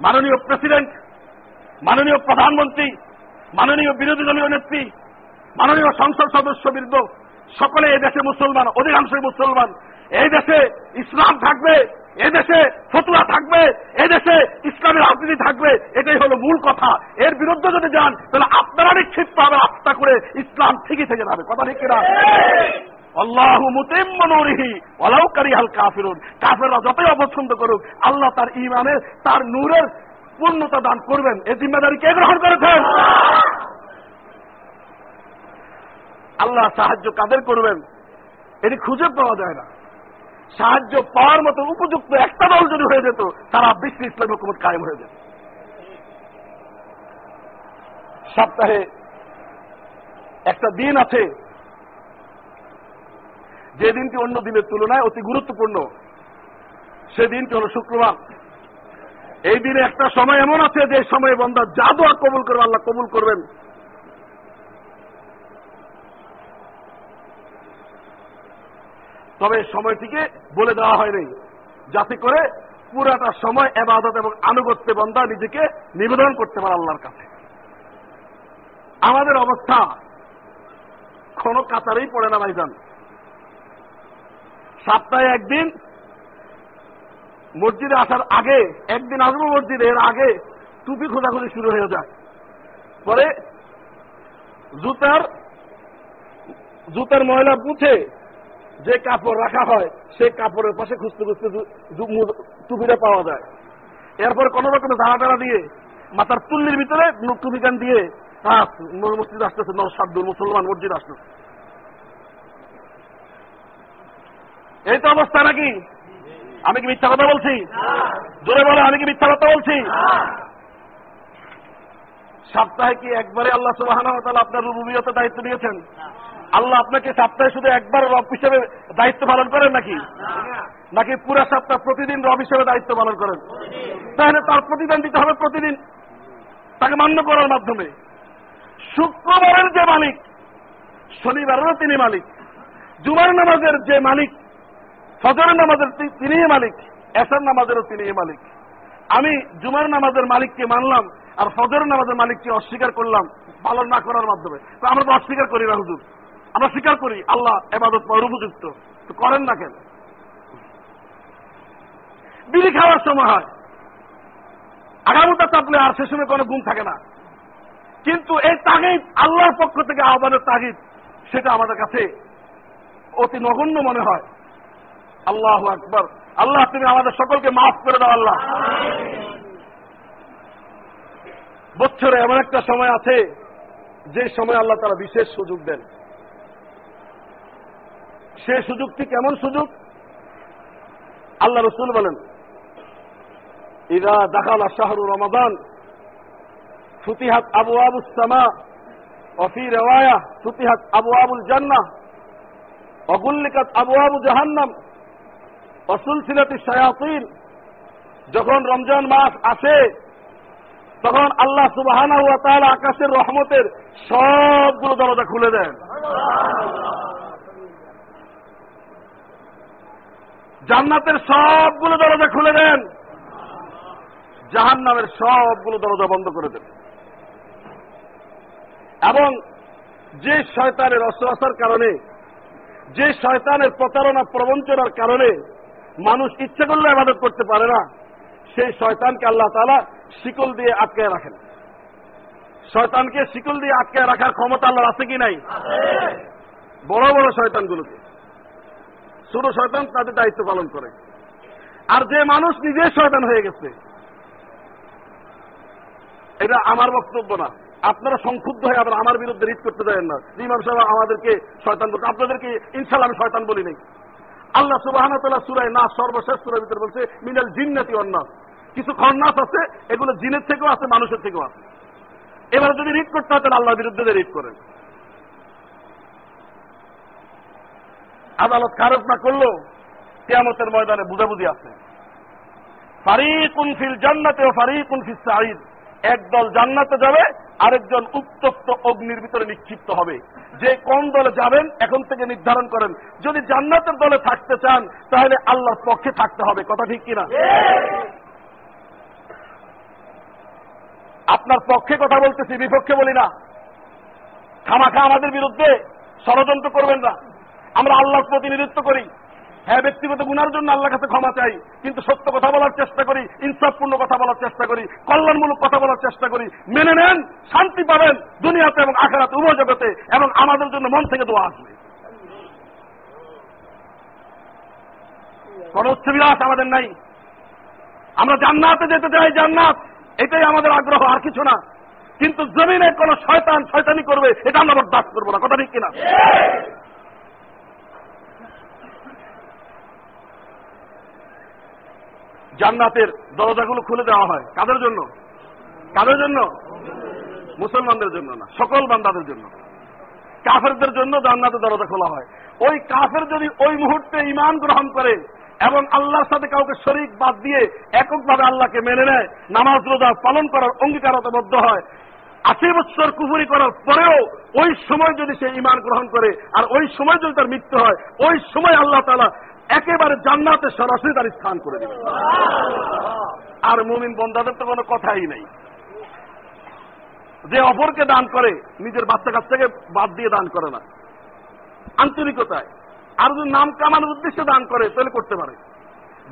মাননীয় প্রেসিডেন্ট, মাননীয় প্রধানমন্ত্রী, মাননীয় বিরোধী দলীয় নেত্রী, মাননীয় সংসদ সদস্য বৃদ্ধ সকলে এই দেশে মুসলমান অধিকাংশই মুসলমান। এই দেশে ইসলাম থাকবে, এই দেশে ফতুয়া থাকবে, এই দেশে ইসলামের রাজনীতি থাকবে, এটাই হলো মূল কথা। এর বিরুদ্ধে যদি যান, তাহলে আপনারা নিক্ষিপ্ত হবে আস্থা করে ইসলাম ঠিকই থেকে যাবে। কথা ঠিক কিনা? আল্লাহ মুতিম্মনুরিহি ওলাউকারি হাল কাফিরুন। কাফেররা যতই অপছন্দ করুক, আল্লাহ তার ইমানের তার নূরের পূর্ণতা দান করবেন। এই জিম্মেদারি কে গ্রহণ করেছেন আল্লাহ সাহায্য কাদের করবেন? এটি খুঁজে পাওয়া যায় না। সাহায্য পাওয়ার মতো উপযুক্ত একটা দল যদি হয়ে যেত, তারা বিশ্ব ইসলাম হুকুমত কায়েম হয়ে যেত। সপ্তাহে একটা দিন আছে। যে দিনটি অন্য দিনের তুলনায় অতি গুরুত্বপূর্ণ। সে দিনটি হল শুক্রবার। এই দিনে একটা সময় এমন আছে যে সময়ে বন্ধা যা দোয়া কবুল করবে, আল্লাহ কবুল করবেন। তবে সময়টিকে বলে দেওয়া হয়নি। যাতে করে পুরাটা সময়, এবাদত এবং আনুগত্যে বন্ধা নিজেকে নিবেদন করতে পারে আল্লাহর কাছে। আমাদের অবস্থা কোনো কাতারেই পড়ে না ভাইজান। সপ্তাহে একদিন মসজিদে আসার আগে, একদিন আসব মসজিদে, এর আগে টুপি খোঁজাখুঁজি শুরু হয়ে যায়। পরে জুতার জুতার ময়লা পুঁছে যে কাপড় রাখা হয় সেই কাপড়ের পাশে খুঁজতে খুঁজতে টুপিটা পাওয়া যায়। এরপর কোন রকম ধারা টারা দিয়ে মাথার তুল্লির ভিতরে টুপি গান দিয়ে মসজিদ আসতেছে নরসাদ্দুল মুসলমান মসজিদ আসতেছে এই তো অবস্থা নাকি? আমি কি মিথ্যা কথা বলছি? জোরে বলো, আমি কি মিথ্যা কথা বলছি? সপ্তাহে কি একবারে আল্লাহ সুবাহ আপনার রুবিয়তে দায়িত্ব দিয়েছেন আল্লাহ আপনাকে সপ্তাহে শুধু একবার রব হিসেবে দায়িত্ব পালন করেন নাকি? নাকি পুরো সপ্তাহ প্রতিদিন রব হিসেবে দায়িত্ব পালন করেন? তাহলে তার প্রতিদান দিতে হবে প্রতিদিন। তাকে মান্য করার মাধ্যমে। শুক্রবারের যে মালিক, শনিবারেরও তিনি মালিক। জুমার নামাজের যে মালিক ফজর নামাজের তিনি মালিক। এসার নামাজেরও তিনি মালিক। আমি জুমার নামাজের মালিককে মানলাম আর ফজর নামাজের মালিককে অস্বীকার করলাম পালন না করার মাধ্যমে। তো আমরা তো অস্বীকার করি না, হুজুর। আমরা স্বীকার করি, আল্লাহ এবাদত পাওয়ার উপযুক্ত। তো করেন না কেন? বিড়ি খাওয়ার সময় হয়। আগামীটা চাপলে আর সে সময় কোনো গুণ থাকে না। কিন্তু এই তাগিদ, আল্লাহর পক্ষ থেকে আহ্বানের তাগিদ, সেটা আমাদের কাছে অতি নগণ্য মনে হয়। আল্লাহ আকবর। আল্লাহ, তুমি আমাদের সকলকে মাফ করে দাও, আল্লাহ। বছরে এমন একটা সময় আছে, যে সময় আল্লাহ তারা বিশেষ সুযোগ দেন। সে সুযোগটি কেমন সুযোগ? আল্লাহ রসুল বলেন ইরা দাখাল শাহরু রমাদান, ফুতিহাত আবু আবুসামা অফি রেওয়ায়া, ফুতিহাত আবু আবুল জান্না অগুল্লিকাত আবু আবু জাহান্নাম অসুল সিলাতি শায়াতিন। যখন রমজান মাস আসে, তখন আল্লাহ সুবাহানা হুয়া তাহলে আকাশের রহমতের সবগুলো দরজা খুলে দেন। জান্নাতের সবগুলো দরজা খুলে দেন। জাহান নামের সবগুলো দরজা বন্ধ করে দেন। এবং যে শয়তানের অসহাসার কারণে, যে শয়তানের প্রতারণা প্রবঞ্চনার কারণে মানুষ ইচ্ছে করলে আবাদত করতে পারে না, সেই শয়তানকে আল্লাহ তালা শিকল দিয়ে আটকে রাখেন। শয়তানকে শিকল দিয়ে আটকে রাখার ক্ষমতা আল্লাহর আছে কি নাই? বড় বড় শয়তানগুলোকে। ছোট শয়তান তাদের দায়িত্ব পালন করে। আর যে মানুষ নিজে শয়তান হয়ে গেছে, এটা আমার বক্তব্য না। আপনারা সংক্ষুব্ধ হয়ে আবার আমার বিরুদ্ধে রিট করতে দেন না। ইমাম সাহেব আমাদেরকে শয়তান বলতে আপনাদেরকে ইনশাল্লাহ আমি শয়তান বলি নাই। আল্লাহ সুবাহানা সুরায় না সর্বশেষ সুরের ভিতরে বলছে, মিনাল জিন্নাতি অন্যাস কিছু খন্নাস আছে, এগুলো জিনের থেকেও আছে, মানুষের থেকেও আছে। এবার যদি রিট করতে হয়, তাহলে আল্লাহ বিরুদ্ধে রিট করেন। আদালত খারজ না করলেও কেয়ামতের ময়দানে বুঝাবুঝি আছে। ফারিকুন ফিল জান্নাতে ও ফারিকুন ফিল সাঈদ। একদল জান্নাতে যাবে, আরেকজন উত্তপ্ত অগ্নির ভিতরে নিক্ষিপ্ত হবে। যে কোন দলে যাবেন, এখন থেকে নির্ধারণ করেন। যদি জান্নাতের দলে থাকতে চান, তাহলে আল্লাহর পক্ষে থাকতে হবে। কথা ঠিক কিনা? আপনার পক্ষে কথা বলতেছি, বিপক্ষে বলি না। খামাখা আমাদের বিরুদ্ধে ষড়যন্ত্র করবেন না। আমরা আল্লাহর প্রতিনিধিত্ব করি। হ্যাঁ ব্যক্তিগত গুনার জন্য আল্লাহর কাছে ক্ষমা চাই, কিন্তু সত্য কথা বলার চেষ্টা করি, ইনসাফপূর্ণ কথা বলার চেষ্টা করি, কল্যাণমূলক কথা বলার চেষ্টা করি। মেনে নেন, শান্তি পাবেন দুনিয়াতে এবং আখেরাতে, উভয় জগতে, এবং আমাদের জন্য মন থেকে দোয়া আসবে। কোন উচ্চবিলাস আমাদের নাই। আমরা জান্নাতে যেতে চাই, জান্নাত, এটাই আমাদের আগ্রহ, আর কিছু না। কিন্তু জমিনে কোন শয়তান শয়তানি করবে, এটা আমরা বরদাস্ত করব না, কথা ঠিক কিনা? জান্নাতের দরজাগুলো খুলে দেওয়া হয়। কাদের জন্য? কাদের জন্য? মুসলমানদের জন্য না, সকল বান্দাদের জন্য। কাফেরদের জন্য জান্নাতের দরজা খোলা হয়। ওই কাফের যদি ওই মুহূর্তে ইমান গ্রহণ করে এবং আল্লাহর সাথে কাউকে শরিক বাদ দিয়ে এককভাবে আল্লাহকে মেনে নেয়, নামাজ, রোজা পালন করার অঙ্গীকারতাবদ্ধ হয়, আশি বছর কুফুরি করার পরেও ওই সময় যদি সে ইমান গ্রহণ করে, আর ওই সময় যদি তার মৃত্যু হয়, ওই সময় আল্লাহ তালা একেবারে জান্নাতে সরাসরি তার স্থান করে দেবে। আর মুমিন বন্ধাদের তো কোনো কথাই নেই। যে অপরকে দান করে নিজের বাচ্চা কাচ্চাকে বাদ দিয়ে দান করে না। আন্তরিকতায়। আর যদি নাম কামানোর উদ্দেশ্যে দান করে তাহলে করতে পারে।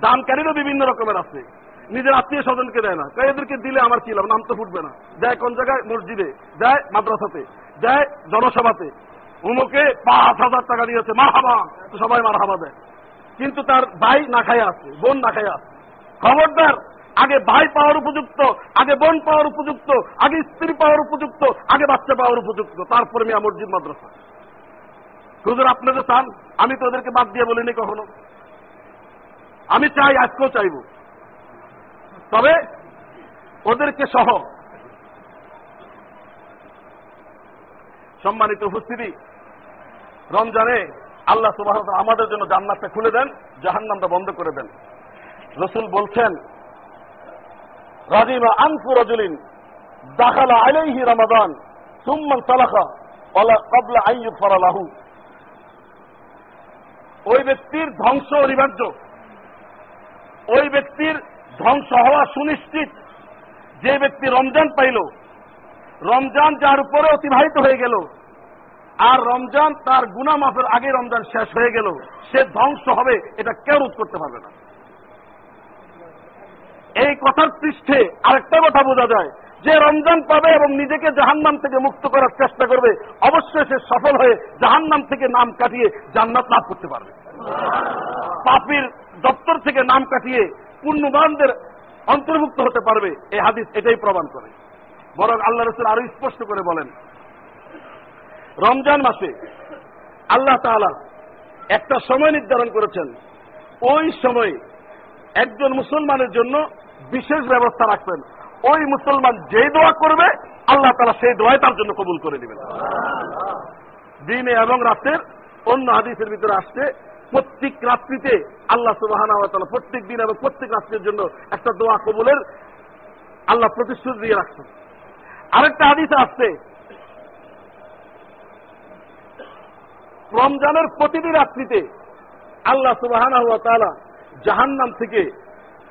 দানকারীরও বিভিন্ন রকমের আছে। নিজের আত্মীয় স্বজনকে দেয় না। তাই এদেরকে দিলে আমার কি লাভ? নাম তো ফুটবে না। দেয় কোন জায়গায়? মসজিদে। দেয় মাদ্রাসাতে। দেয় জনসভাতে। উমুকে পাঁচ হাজার টাকা দিয়েছে মার হাবা তো সবাই মার হাবা দেয়। কিন্তু তার ভাই না খায় আছে, বোন না খায় আছে। খবরদার, আগে ভাই পাওয়ার উপযুক্ত, আগে বোন পাওয়ার উপযুক্ত, আগে স্ত্রী পাওয়ার উপযুক্ত, আগে বাচ্চা পাওয়ার উপযুক্ত, তারপরে মিয়া মসজিদ মাদ্রাসা। হুজুর, আপনাদের চান? আমি তো ওদেরকে বাদ দিয়ে বলিনি কখনো। আমি চাই, আজকেও চাইব। তবে ওদেরকে সহ সম্মানিত উপস্থিতি, রমজানে আল্লাহ সুবাহ আমাদের জন্য জান্নাতটা খুলে দেন, জাহান্নামটা বন্ধ করে দেন। রসুল বলছেন, রাজিমা আনফু রজুলিন দাখালা আলাইহি রমাদান, সুম্মান সালাখা কবলা আইয়ু ফরালাহু ওই ব্যক্তির ধ্বংস অনিবার্য। ওই ব্যক্তির ধ্বংস হওয়া সুনিশ্চিত। যে ব্যক্তি রমজান পাইল, রমজান যার উপরে অতিবাহিত হয়ে গেল আর রমজান তার গুনা মাফের আগে রমজান শেষ হয়ে গেল। সে ধ্বংস হবে, এটা কেউ রোধ করতে পারবে না। এই কথার পৃষ্ঠে আরেকটা কথা বোঝা যায়, যে রমজান পাবে এবং নিজেকে জাহান্নাম থেকে মুক্ত করার চেষ্টা করবে, অবশ্যই সে সফল হয়ে জাহান্নাম থেকে নাম কাটিয়ে জান্নাত লাভ করতে পারবে। পাপির দপ্তর থেকে নাম কাটিয়ে পূর্ণবানদের অন্তর্ভুক্ত হতে পারবে, এই হাদিস এটাই প্রমাণ করে। বরং আল্লাহ রসুল আরও স্পষ্ট করে বলেন রমজান মাসে আল্লাহ তাআলা একটা সময় নির্ধারণ করেছেন। ওই সময়ে একজন মুসলমানের জন্য বিশেষ ব্যবস্থা রাখবেন। ওই মুসলমান যে দোয়া করবে, আল্লাহ তালা সেই দোয়াই তার জন্য কবুল করে দিবেন দিনে এবং রাতের অন্য হাদিসের ভিতরে আসছে, প্রত্যেক রাত্রিতে আল্লাহ সুবাহানা প্রত্যেক দিন এবং প্রত্যেক রাত্রির জন্য একটা দোয়া কবুলের আল্লাহ প্রতিশ্রুতি দিয়ে রাখছেন। আরেকটা হাদিস আসছে রমজানের প্রতিটি রাত্রিতে আল্লাহ সুবাহানা তালা জাহান্নাম থেকে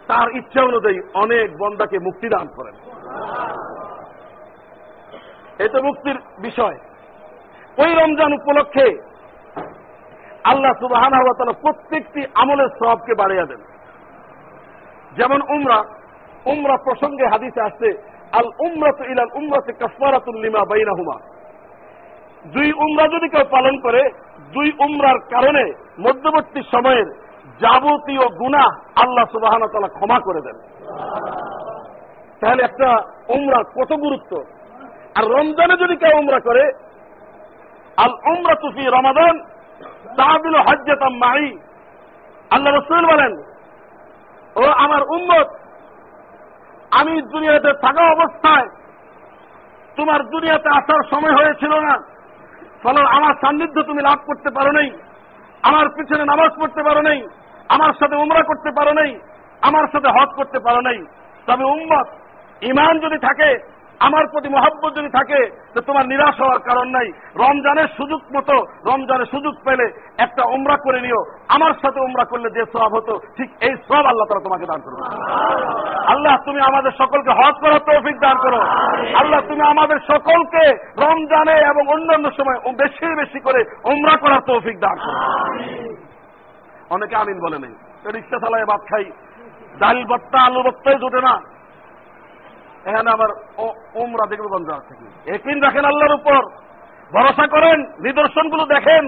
তার ইচ্ছা অনুযায়ী অনেক বন্দাকে মুক্তি দান করেন। এটা মুক্তির বিষয়। ওই রমজান উপলক্ষে আল্লাহ সুবাহানা প্রত্যেকটি আমলের সবকে বাড়িয়ে দেন। যেমন উমরা উমরা প্রসঙ্গে হাদিসে আসছে, আল উমরাত ইলাল উমরাতে কাসমারাতুল লিমা বাইনাহুমা। দুই উমরা যদি কেউ পালন করে দুই উমরার কারণে মধ্যবর্তী সময়ের যাবতীয় গুণা আল্লাহ সুবাহ ক্ষমা করে দেন। তাহলে একটা উমরা কত গুরুত্ব? আর রমজানে যদি কেউ উমরা করে, আল উমরা তুফি রমাদান তাহবিল হজ্জাতাম মাই আল্লাহ রসুল বলেন, ও আমার উম্মত, আমি দুনিয়াতে থাকা অবস্থায়, তোমার দুনিয়াতে আসার সময় হয়েছিল না ফলে আমার সান্নিধ্য তুমি লাভ করতে পারো নাই। আমার পিছনে নামাজ পড়তে পারো নাই। আমার সাথে উমরা করতে পারো নাই। আমার সাথে হজ করতে পারো নাই। তবে উম্মত ইমান যদি থাকে আমার প্রতি মহাব্বত যদি থাকে, তো তোমার নিরাশ হওয়ার কারণ নাই। রমজানের সুযোগ মতো, রমজানের সুযোগ পেলে একটা উমরা করে নিও। আমার সাথে উমরা করলে যে সব হতো, ঠিক এই সব আল্লাহ তারা তোমাকে দান করবে আল্লাহ, তুমি আমাদের সকলকে হজ করার তৌফিক দান করো। আল্লাহ, তুমি আমাদের সকলকে রমজানে এবং অন্যান্য সময় বেশি বেশি করে উমরা করার তৌফিক দান করো। অনেকে আমিন বলে নেই। রিক্সা চালায় ভাত খাই। ডাল বত্তা আলু বত্তাই জোটে না। এখানে আবার ওমরা দেখবে বন্ধ থেকে একদিন রাখেন আল্লাহর উপর ভরসা করেন, নিদর্শনগুলো দেখেন,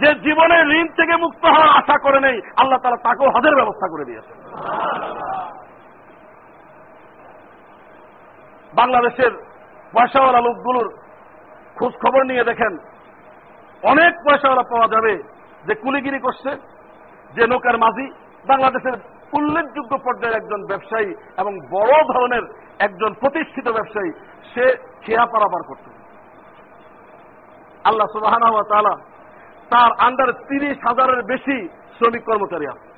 যে জীবনে ঋণ থেকে মুক্ত হওয়ার আশা করে নেই, আল্লাহ তারা তাকেও হজের ব্যবস্থা করে দিয়েছে বাংলাদেশের পয়সাওয়ালা লোকগুলোর খোঁজ খবর নিয়ে দেখেন, অনেক পয়সাওয়ালা পাওয়া যাবে যে কুলিগিরি করছে, যে নৌকার মাঝি, বাংলাদেশের উল্লেখযোগ্য পর্যায়ের একজন ব্যবসায়ী এবং বড় ধরনের একজন প্রতিষ্ঠিত ব্যবসায়ী, সে খেয়া পারাপার করত। আল্লাহ সুবাহ তার আন্ডারে তিরিশ হাজারের বেশি শ্রমিক কর্মচারী আছে।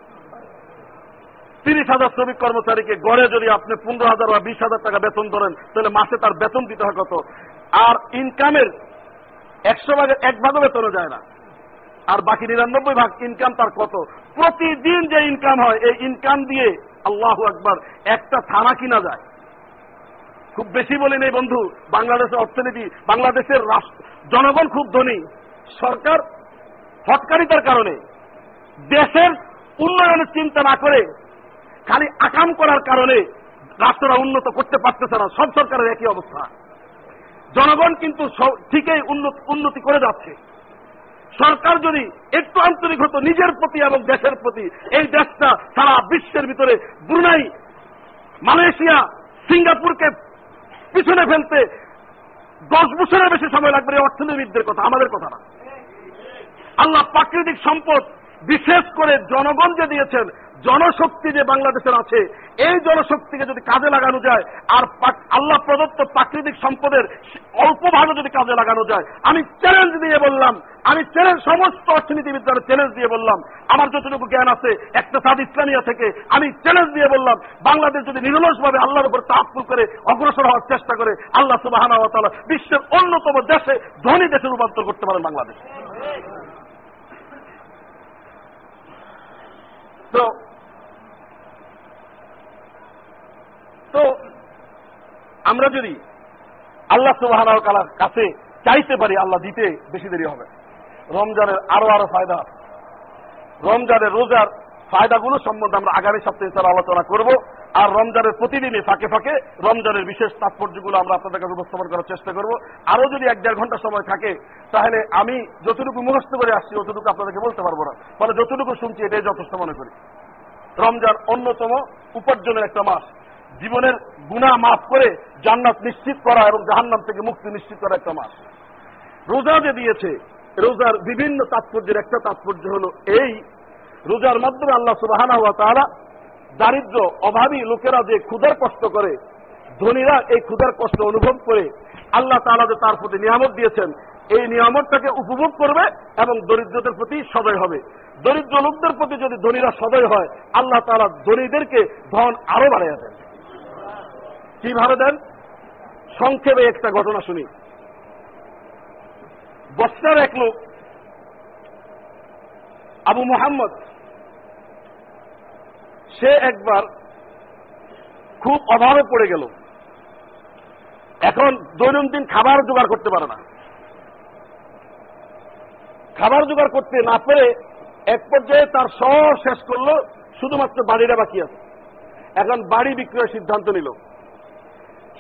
তিরিশ হাজার শ্রমিক কর্মচারীকে গড়ে যদি আপনি পনেরো হাজার বা বিশ হাজার টাকা বেতন ধরেন, তাহলে মাসে তার বেতন দিতে হয় কত? আর ইনকামের একশো ভাগের এক ভাগও বেতনও যায় না। আর বাকি নিরানব্বই ভাগ ইনকাম তার কত? প্রতিদিন যে ইনকাম হয়, এই ইনকাম দিয়ে আল্লাহ একবার একটা থানা কিনা যায়। খুব বেশি বলি নেই বন্ধু, বাংলাদেশের অর্থনীতি, বাংলাদেশের জনগণ খুব ধনী। সরকার হটকারিতার কারণে দেশের উন্নয়নের চিন্তা না করে খালি আকাম করার কারণে রাষ্ট্ররা উন্নত করতে পারতেছে না, সব সরকারের একই অবস্থা। জনগণ কিন্তু ঠিকই উন্নতি করে যাচ্ছে। সরকার যদি একটু আন্তরিক হতো নিজের প্রতি এবং দেশের প্রতি, এই দেশটা সারা বিশ্বের ভিতরে ব্রুনাই, মালয়েশিয়া, সিঙ্গাপুরকে পিছনে ফেলতে দশ বছরের বেশি সময় লাগবে এই অর্থনীতিবিদদের কথা, আমাদের কথা না। আল্লাহ প্রাকৃতিক সম্পদ বিশেষ করে জনগণ যে দিয়েছেন জনশক্তি যে বাংলাদেশের আছে, এই জনশক্তিকে যদি কাজে লাগানো যায়, আর আল্লাহ প্রদত্ত প্রাকৃতিক সম্পদের অল্প ভাগে যদি কাজে লাগানো যায়, আমি চ্যালেঞ্জ দিয়ে বললাম, আমি চ্যালেঞ্জ সমস্ত অর্থনীতিবিদ্যার চ্যালেঞ্জ দিয়ে বললাম, আমার যতটুকু জ্ঞান আছে, একটা সাদ ইসলামিয়া থেকে আমি চ্যালেঞ্জ দিয়ে বললাম, বাংলাদেশ যদি নিরলসভাবে আল্লাহর উপর তাপুল করে, অগ্রসর হওয়ার চেষ্টা করে, আল্লাহ সুবাহ বিশ্বের অন্যতম দেশে, ধনী দেশে রূপান্তর করতে পারেন বাংলাদেশ। তো তো আমরা যদি আল্লাহ সুবাহ কাছে চাইতে পারি, আল্লাহ দিতে বেশি দেরি হবে। রমজানের আরও আরও ফায়দা রমজানের রোজার ফায়দাগুলো সম্বন্ধে আমরা আগামী সপ্তাহে তার আলোচনা করব। আর রমজানের প্রতিদিনই ফাঁকে ফাঁকে রমজানের বিশেষ তাৎপর্যগুলো আমরা আপনাদের কাছে উপস্থাপন করার চেষ্টা করব। আরও যদি এক দেড় ঘণ্টা সময় থাকে, তাহলে আমি যতটুকু মুখস্থ করে আসছি, অতটুকু আপনাদেরকে বলতে পারব না। ফলে যতটুকু শুনছি, এটাই যথেষ্ট মনে করি। রমজান অন্যতম উপার্জনের একটা মাস। জীবনের গুণা মাফ করে জান্নাত নিশ্চিত করা এবং জাহান্নাম থেকে মুক্তি নিশ্চিত করা একটা মাস। রোজা যে দিয়েছে, রোজার বিভিন্ন তাৎপর্যের একটা তাৎপর্য হল এই। রোজার মাধ্যমে আল্লাহ সুবাহানা হওয়া তারা দারিদ্র, অভাবী লোকেরা যে ক্ষুধার কষ্ট করে, ধনীরা এই ক্ষুধার কষ্ট অনুভব করে, আল্লাহ তালা যে তার প্রতি নিয়ামত দিয়েছেন, এই নিয়ামতটাকে উপভোগ করবে এবং দরিদ্রদের প্রতি সদয় হবে। দরিদ্র লোকদের প্রতি যদি ধনীরা সদয় হয়, আল্লাহ তালা ধনীদেরকে ধন আরও বাড়াইয়া দেন। কীভাবে দেন? সংক্ষেপে একটা ঘটনা শুনি। বস্তার এক লোক, আবু মোহাম্মদ, সে একবার খুব অভাবে পড়ে গেল। এখন দৈনন্দিন খাবার জোগাড় করতে পারে না। খাবার জোগাড় করতে না পেরে এক পর্যায়ে তার সব শেষ করল, শুধুমাত্র বাড়িটা বাকি আছে। এখন বাড়ি বিক্রয়ের সিদ্ধান্ত নিল।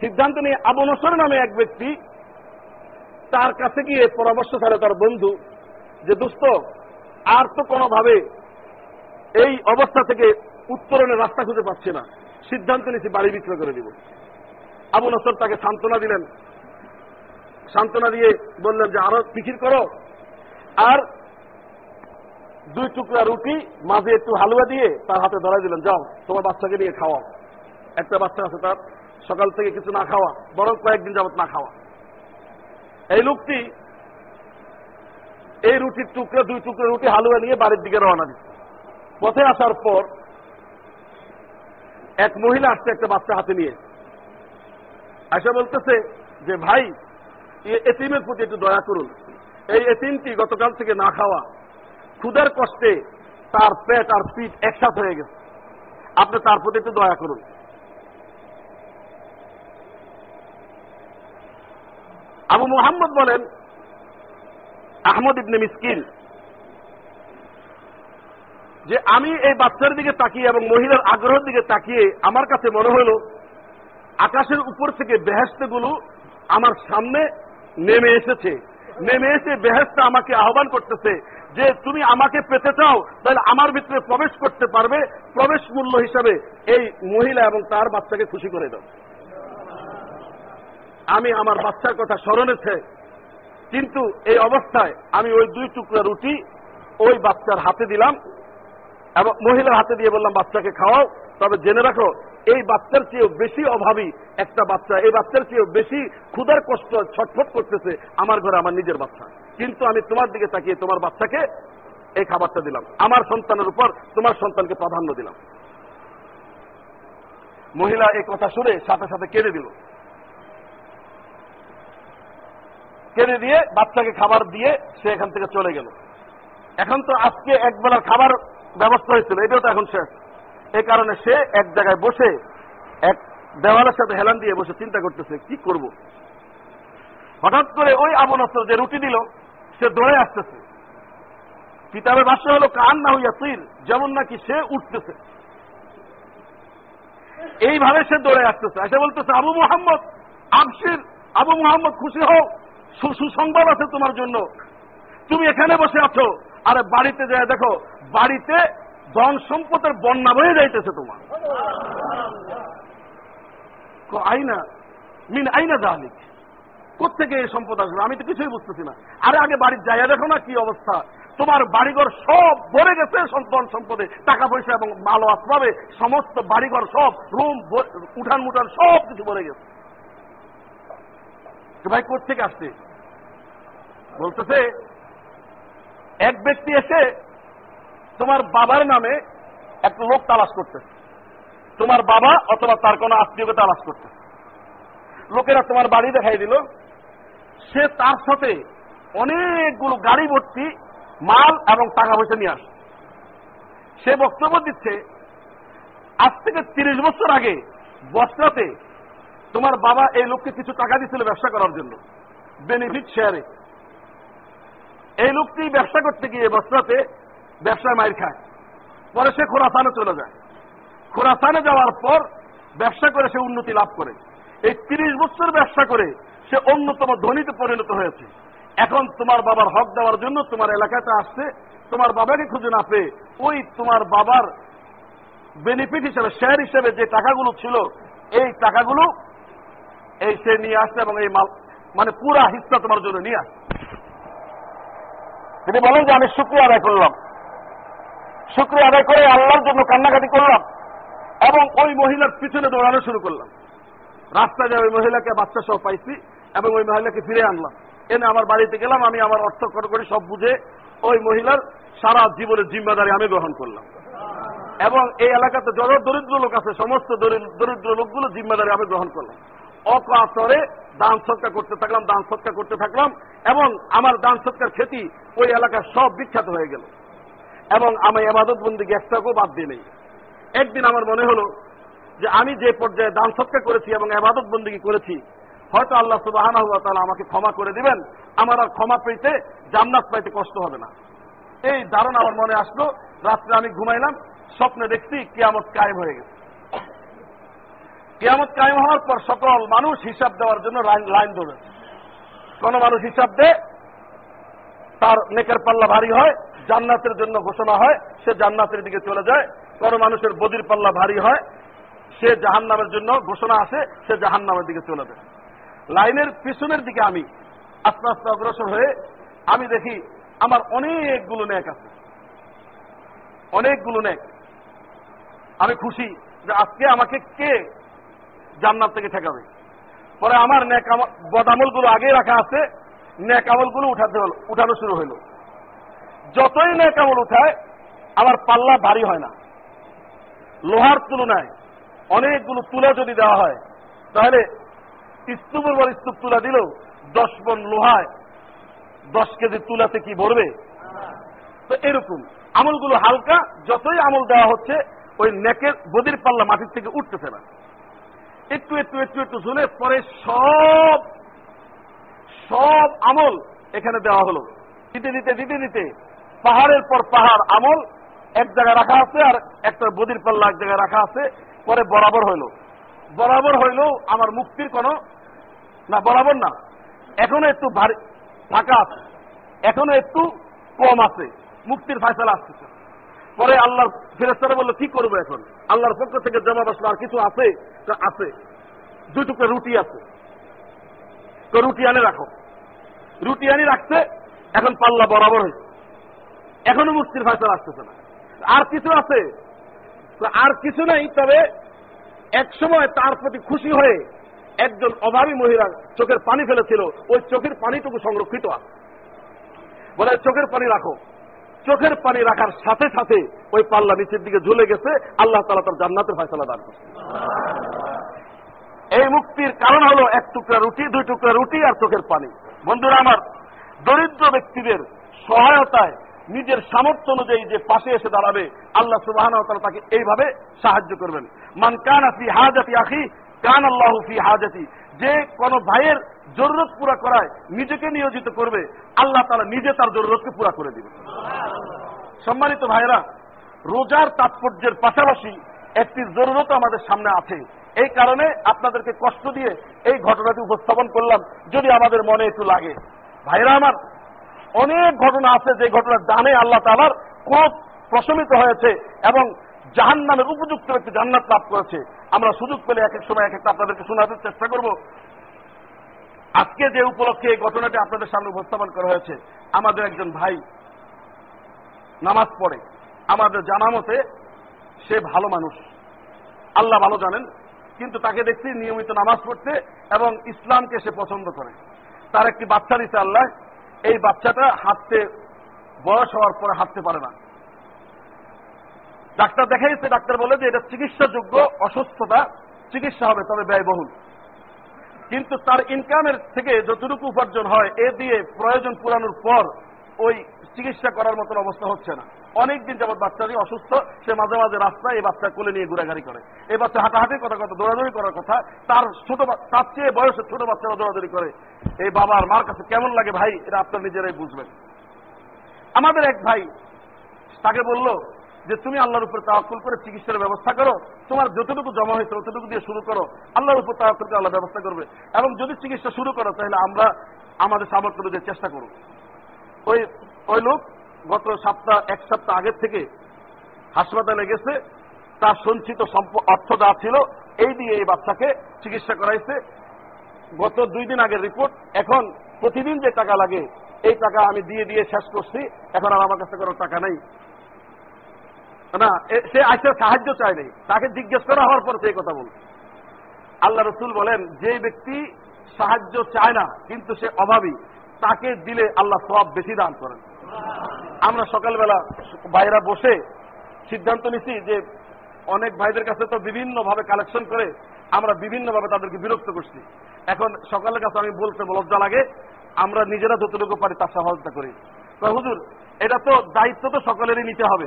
সিদ্ধান্ত নিয়ে আবু নসর নামে এক ব্যক্তি তার কাছে গিয়ে পরামর্শ ছাড়ে তার বন্ধু যে, দোস্ত, আর তো কোনোভাবে এই অবস্থা থেকে উত্তরণের রাস্তা খুঁজে পাচ্ছে না। সিদ্ধান্ত নিয়েছি, বাড়ি বিক্রয় করে দিব আবু নসর তাকে সান্ত্বনা দিলেন। সান্ত্বনা দিয়ে বললেন যে, আরও ফিকির করো। আর দুই টুকরা রুটি মাঝে একটু হালুয়া দিয়ে তার হাতে ধরাই দিলেন। যাও, তোমার বাচ্চাকে নিয়ে খাওয়াও। একটা বাচ্চা আছে তার। সকাল থেকে কিছু না খাওয়া, বরং কয়েকদিন যাবত না খাওয়া। এই লোকটি এই রুটির টুকরা, দুই টুকরা রুটি হালুয়া নিয়ে বাড়ির দিকে রওনা দিচ্ছে। পথে আসার পর এক মহিলা আসছে একটা বাচ্চা হাতে নিয়ে। আশা বলতেছে যে, ভাই এতিমের প্রতি একটু দয়া করুন। এই এতিমটি গতকাল থেকে না খাওয়া। ক্ষুদের কষ্টে তার পেট আর পিঠ একসাথ হয়ে গেছে। আপনি তার প্রতি একটু দয়া করুন। আবু মোহাম্মদ বলেন, আহমদ ইবনে মিসকিন, যে আমি এই বাচ্চার দিকে তাকিয়ে এবং মহিলার আগ্রহের দিকে তাকিয়ে আমার কাছে মনে হল, আকাশের উপর থেকে বেহেস্তগুলো আমার সামনে নেমে এসেছে। নেমে এসে বেহেস্ত আমাকে আহ্বান করতেছে যে তুমি আমাকে পেতে চাও, তাহলে আমার ভিতরে প্রবেশ করতে পারবে, প্রবেশ মূল্য হিসাবে এই মহিলা এবং তার বাচ্চাকে খুশি করে দাও। আমি আমার বাচ্চার কথা স্মরণেছে কিন্তু এই অবস্থায় আমি ওই দুই টুকরা রুটি ওই বাচ্চার হাতে দিলাম এবং মহিলার হাতে দিয়ে বললাম, বাচ্চাকে খাওয়াও। তবে জেনে রাখো, এই বাচ্চার চেয়েও বেশি অভাবী একটা বাচ্চা। এই বাচ্চার চেয়েও বেশি ক্ষুধার কষ্ট ছটফট করতেছে আমার ঘরে আমার নিজের বাচ্চা। কিন্তু আমি তোমার দিকে তাকিয়ে তোমার বাচ্চাকে এই খাবারটা দিলাম। আমার সন্তানের উপর তোমার সন্তানকে প্রাধান্য দিলাম। মহিলা এই কথা শুনে সাথে সাথে কেঁদে দিল। কেড়ে দিয়ে বাচ্চাকে খাবার দিয়ে সে এখান থেকে চলে গেল। এখন তো আজকে একবেলার খাবার ব্যবস্থা হয়েছিল, এটাও তো এখন শেষ। এই কারণে সে এক জায়গায় বসে, এক দেওয়ালের সাথে হেলান দিয়ে বসে চিন্তা করতেছে, কি করব? হঠাৎ করে ওই আবু নসর যে রুটি দিল, সে দৌড়ে আসতেছে। কিতাবের ভাষ্য হলো কান না হইয়া তীর, যেমন নাকি সে উঠতেছে। এইভাবে সে দৌড়ে আসতেছে। এসে বলতেছে, আবু মোহাম্মদ, আবশির, আবু মোহাম্মদ খুশি হোক সুসংবাদ আছে তোমার জন্য। তুমি এখানে বসে আছো, আর বাড়িতে যায়, দেখো, বাড়িতে ধন সম্পদের বন্যা বয়ে যাইতেছে তোমার। আইনা, মিন আইনা জাহালিক কোথেকে এই সম্পদ আসবে আমি তো কিছুই বুঝতেছি না। আরে আগে বাড়ির যাইয়া দেখো না কি অবস্থা। তোমার বাড়িঘর সব ভরে গেছে সন্তান সম্পদে। টাকা পয়সা এবং মালো আসবাবে, সমস্ত বাড়িঘর সব রুম উঠান মুঠান সব কিছু ভরে গেছে। ভাই থেকে আসছে? বলতেছে, এক ব্যক্তি এসে তোমার বাবার নামে একটা লোক তালাশ করতেছে তোমার বাবা অথবা তার কোনো আত্মীয়কে তালাশ করতেছে লোকেরা তোমার বাড়ি দেখাই দিল। সে তার সাথে অনেকগুলো গাড়ি ভর্তি মাল এবং টাকা পয়সা নিয়ে আসে সে বক্তব্য দিচ্ছে, আজ থেকে তিরিশ বছর আগে বস্ত্রাতে তোমার বাবা এই লোককে কিছু টাকা দিচ্ছিল ব্যবসা করার জন্য। বেনিফিট শেয়ারে এই লোকটি ব্যবসা করতে গিয়ে বস্ত্রাতে ব্যবসায় মাইর খায়। পরে সে খোরাসানে চলে যায়। খোরাসানে যাওয়ার পর ব্যবসা করে সে উন্নতি লাভ করে। এই তিরিশ বছর ব্যবসা করে সে অন্যতম ধনীতে পরিণত হয়েছে। এখন তোমার বাবার হক দেওয়ার জন্য তোমার এলাকাতে আসছে। তোমার বাবাকে খুঁজে না পেয়ে ওই তোমার বাবার বেনিফিট হিসেবে শেয়ার হিসেবে যে টাকাগুলো ছিল, এই টাকাগুলো এই সে নিয়ে আসছে এবং এই মাল মানে পুরা হিস্সা তোমার জন্য নিয়ে আসছে। তিনি বলেন যে, আমি শুক্রিয়া আদায় করলাম। শুক্রিয়া আদায় করে আল্লাহর জন্য কান্নাকাটি করলাম এবং ওই মহিলার পিছনে দৌড়ানো শুরু করলাম। রাস্তায় যায় ওই মহিলাকে বাচ্চা সহ পাইছি এবং ওই মহিলাকে ফিরে আনলাম। এনে আমার বাড়িতে গেলাম, আমি আমার অর্থ করি, সব বুঝে ওই মহিলার সারা জীবনের জিম্মাদারি আমি গ্রহণ করলাম। এবং এই এলাকাতে যত দরিদ্র লোক আছে, সমস্ত দরিদ্র লোকগুলো জিম্মাদারি আমি গ্রহণ করলাম। অকাতরে দান সৎকার করতে থাকলাম, দান সৎকার করতে থাকলাম, এবং আমার দান সৎকার খ্যাতি ওই এলাকার সব বিখ্যাত হয়ে গেল। এবং আমি এবাদত বন্দিকে একটাকেও বাদ দিয়ে নেই। একদিন আমার মনে হলো যে আমি যে পর্যায়ে দান সৎকার করেছি এবং এবাদত বন্দিকে করেছি, হয়তো আল্লাহ সুবাহ আমাকে ক্ষমা করে দিবেন। আমার আর ক্ষমা পেতে, জান্নাত পাইতে কষ্ট হবে না। এই ধারণা আমার মনে আসলো, রাত্রে আমি ঘুমাইলাম, স্বপ্নে দেখছি কেয়ামত কায়েম হয়ে গেছে। কেয়ামত কায়েম হওয়ার পর সকল মানুষ হিসাব দেওয়ার জন্য লাইন ধরেছে কোন মানুষ হিসাব দেয় তার নেকের পাল্লা ভারী হয়, জান্নাতের জন্য ঘোষণা হয়, সে জান্নাতের দিকে চলে যায়। কোন মানুষের বদির পাল্লা ভারী হয়, সে জাহান নামের জন্য ঘোষণা আসে, সে জাহান নামের দিকে চলে যায়। লাইনের পিছনের দিকে আমি আস্তে আস্তে অগ্রসর হয়ে আমি দেখি আমার অনেকগুলো ন্যাক আছে। অনেকগুলো ন্যাক আমি খুশি যে আজকে আমাকে কে জান্নাত থেকে ঠেকাবে পরে আমার ন্যাক বদামলগুলো আগে রাখা আছে ন্যাক আমলগুলো উঠাতে হলো, উঠানো শুরু হইল। যতই ন্যাক আমল উঠায়, আমার পাল্লা ভারী হয় না। লোহার তুলনায় অনেকগুলো তুলা যদি দেওয়া হয়, তাহলে স্তূপের পর স্তূপ তুলা দিলেও দশ বন লোহায় দশ কেজি তুলাতে কি ভরবে? তো এরকম। আমলগুলো হালকা, যতই আমল দেওয়া হচ্ছে, ওই নেকের বদির পাল্লা মাটির থেকে উঠতেছে না। একটু একটু একটু একটু শুনে পরে সব সব আমল এখানে দেওয়া হলো। দিতে দিতে দিতে দিতে। পাহাড়ের পর পাহাড় আমল, এক জায়গায় রাখা আছে আর একটা বদির পাল্লা এক জায়গায় রাখা আছে। পরে বরাবর হইল। বরাবর হইলেও আমার মুক্তির কোন, না, বরাবর না। এখনও একটু ভারী ফাঁকা আছে। এখনও একটু কম আছে। মুক্তির ফায়সালা আসতেছে। পরে আল্লাহর ফেরেস্তারা বলল, কি করব এখন? আল্লাহর পক্ষ থেকে জমা বসল আর কিছু আছে? তো আছে। দুই টুকরো রুটি আছে। তো রুটি আনে রাখো। রুটি আনি রাখছে, এখন পাল্লা বরাবর হয়েছে। এখনও মুক্তির ফায়সালা আসতেছে না। আর কিছু আছে? আর কিছু নাই, তবে এক সময় তার প্রতি খুশি হয়ে একজন অভাবী মহিলা চোখের পানি ফেলেছিল। ওই চোখের পানিটুকু সংরক্ষিত আছে। বলে, চোখের পানি রাখো। চোখের পানি রাখার সাথে সাথে ওই পাল্লা নিচের দিকে ঝুলে গেছে, আল্লাহ তালা তার জান্নাতের ফয়সলা দান করছে। এই মুক্তির কারণ হলো এক টুকরা রুটি, দুই টুকরা রুটি আর চোখের পানি। বন্ধুরা আমার, দরিদ্র ব্যক্তিদের সহায়তায় নিজের সামর্থ্য অনুযায়ী যে পাশে এসে দাঁড়াবে, আল্লাহ সুবাহ তাকে এইভাবে সাহায্য করবেন। মান কান আফি হাজাতি আখি কান আল্লাহ ফি হাজাতি। যে কোন ভাইয়ের জরুরত পুরা করায় নিজেকে নিয়োজিত করবে, আল্লাহ তারা নিজে তার জরুরতকে পুরা করে দিবে। সম্মানিত ভাইরা রোজার তাৎপর্যের পাশাপাশি একটি জরুরত আমাদের সামনে আছে। এই কারণে আপনাদেরকে কষ্ট দিয়ে এই ঘটনাটি উপস্থাপন করলাম, যদি আমাদের মনে একটু লাগে। ভাইরা আমার, অনেক ঘটনা আছে যে ঘটনার ডানে আল্লাহ তালার ক্রোধ প্রশমিত হয়েছে এবং জাহান নামের উপযুক্ত একটি জান্নাত লাভ করেছে। আমরা সুযোগ পেলে এক এক সময় এক একটা আপনাদেরকে শোনাতে চেষ্টা করব। আজকে যে উপলক্ষে এই ঘটনাটি আপনাদের সামনে উপস্থাপন করা হয়েছে, আমাদের একজন ভাই নামাজ পড়ে। আমাদের জানা মতে সে ভালো মানুষ। আল্লাহ ভালো জানেন, কিন্তু তাকে দেখছি নিয়মিত নামাজ পড়তে এবং ইসলামকে সে পছন্দ করে। তার একটি বাচ্চা দিতে আল্লাহ। এই বাচ্চাটা হাঁটতে বয়স হওয়ার পরে হাঁটতে পারে না। ডাক্তার দেখাইছে ডাক্তার বলে যে এটা চিকিৎসাযোগ্য অসুস্থতা, চিকিৎসা হবে, তবে ব্যয়বহুল। কিন্তু তার ইনকামের থেকে যতটুকু উপার্জন হয়, এ দিয়ে প্রয়োজন পুরানোর পর ওই চিকিৎসা করার মতন অবস্থা হচ্ছে না। অনেকদিন যাবৎ বাচ্চাটি অসুস্থ, সে মাঝে মাঝে রাস্তায় এই বাচ্চা কোলে নিয়ে ঘোরাঘুরি করে। এই বাচ্চা হাঁটাহাঁটি করার কথা, দৌড়াদৌড়ি করার কথা, তার ছোট তার চেয়ে বয়সে ছোট বাচ্চারা দৌড়াদৌড়ি করে। এই বাবার মার কাছে কেমন লাগে ভাই, এটা আপনার নিজেরাই বুঝবেন। আমাদের এক ভাই তাকে বলল যে তুমি আল্লাহর উপর তাওয়াক্কুল করে চিকিৎসার ব্যবস্থা করো, তোমার যতটুকু জমা হয়েছে ততটুকু দিয়ে শুরু করো, আল্লাহর উপর তাওয়াক্কুল করে আল্লাহ ব্যবস্থা করবে। এবং যদি চিকিৎসা শুরু করো, তাহলে আমরা আমাদের সামর্থ্য অনুযায়ী চেষ্টা করব। ওই ওই লোক গত সপ্তাহ, এক সপ্তাহ আগের থেকে হাসপাতালে গেছে, তার সঞ্চিত অর্থ যা ছিল, এই দিয়ে এই বাচ্চাকে চিকিৎসা করাইছে। গত দুই দিন আগের রিপোর্ট, এখন প্রতিদিন যে টাকা লাগে, এই টাকা আমি দিয়ে দিয়ে শেষ করছি, এখন আর আমার কাছে কোনো টাকা নেই। না সে আসে সাহায্য চায় নেই। তাকে জিজ্ঞেস করা হওয়ার পর সেই কথা বল আল্লাহ রসুল বলেন যে ব্যক্তি সাহায্য চায় না, কিন্তু সে অভাবী, তাকে দিলে আল্লাহ সব বেশি দান করেন। আমরা সকালবেলা ভাইরা বসে সিদ্ধান্ত নিছি যে, অনেক ভাইদের কাছে তো বিভিন্ন ভাবে কালেকশন করে আমরা বিভিন্ন ভাবে তাদেরকে বিরক্ত করছি। এখন সকালের কাছে আমি বলতে লজ্জা লাগে, আমরা নিজেরা যতটুকু পারি তার সহযোগিতা করি। হুজুর, এটা তো দায়িত্ব তো সকলেরই নিতে হবে।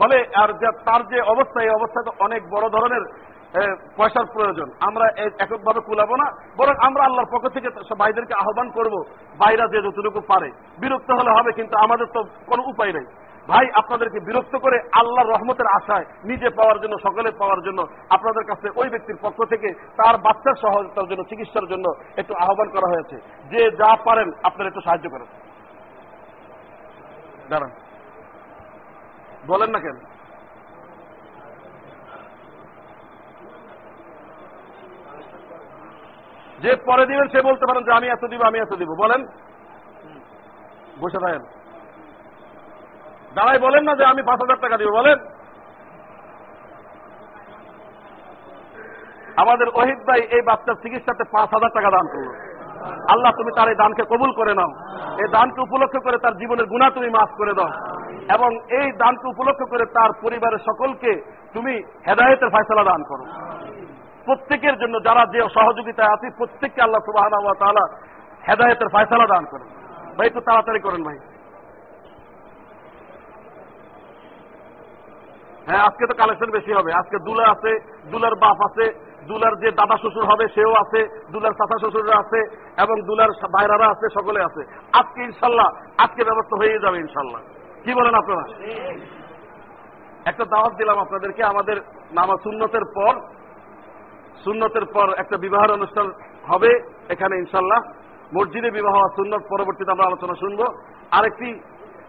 ফলে আর তার যে অবস্থা, এই অবস্থা তো অনেক বড় ধরনের পয়সার প্রয়োজন। আমরা এককভাবে কুলাবো না, বরং আমরা আল্লাহর পক্ষ থেকে ভাইদেরকে আহ্বান করব বাইরা যে যতটুকু পারে। বিরক্ত হলে হবে, কিন্তু আমাদের তো কোনো উপায় নেই। ভাই, আপনাদেরকে বিরক্ত করে আল্লাহর রহমতের আশায় নিজে পাওয়ার জন্য সকলে পাওয়ার জন্য, আপনাদের কাছে ওই ব্যক্তির পক্ষ থেকে তার বাচ্চার সহযোগিতার জন্য, চিকিৎসার জন্য একটু আহ্বান করা হয়েছে। যে যা পারেন, আপনারা একটু সাহায্য করেন। দাঁড়ান। বলেন না কেন? যে পরে দিবেন, সে বলতে পারেন যে আমি এত দিব, আমি এত দিব। বলেন। বসে থাকেন। দাঁড়াই বলেন না যে আমি পাঁচ হাজার টাকা দিব, বলেন। আমাদের ওহিদ ভাই এই বাচ্চার চিকিৎসাতে পাঁচ হাজার টাকা দান করল। আল্লাহ, তুমি তার এই দানকে কবুল করে নাও। এই দানকে উপলক্ষ করে তার জীবনের গুণা তুমি মাফ করে দাও। এবং এই দানকে উপলক্ষ করে তার পরিবারের সকলকে তুমি হেদায়েতের ফয়সলা দান করো। প্রত্যেকের জন্য যারা যে সহযোগিতায় আছে, প্রত্যেককে আল্লাহ সুবাহ হেদায়েতের ফয়সলা দান করেন ভাই, একটু তাড়াতাড়ি করেন ভাই। হ্যাঁ আজকে তো কালেকশন বেশি হবে। আজকে দুলা আছে, দুলার বাপ আছে দুলার যে দাদা শ্বশুর হবে, সেও আছে, দুলার চাচা শ্বশুররা আছে, এবং দুলার বাইরারা আছে, সকলে আছে। আজকে ইনশাল্লাহ, আজকে ব্যবস্থা হয়ে যাবে ইনশাল্লাহ। কি বলেন আপনারা? একটা দাওয়াত দিলাম আপনাদেরকে, আমাদের নামা সুন্নতের পর সুন্নতের পর একটা বিবাহের অনুষ্ঠান হবে এখানে ইনশাল্লাহ। মসজিদে বিবাহ সুন্নত পরবর্তীতে আমরা আলোচনা শুনব। আরেকটি,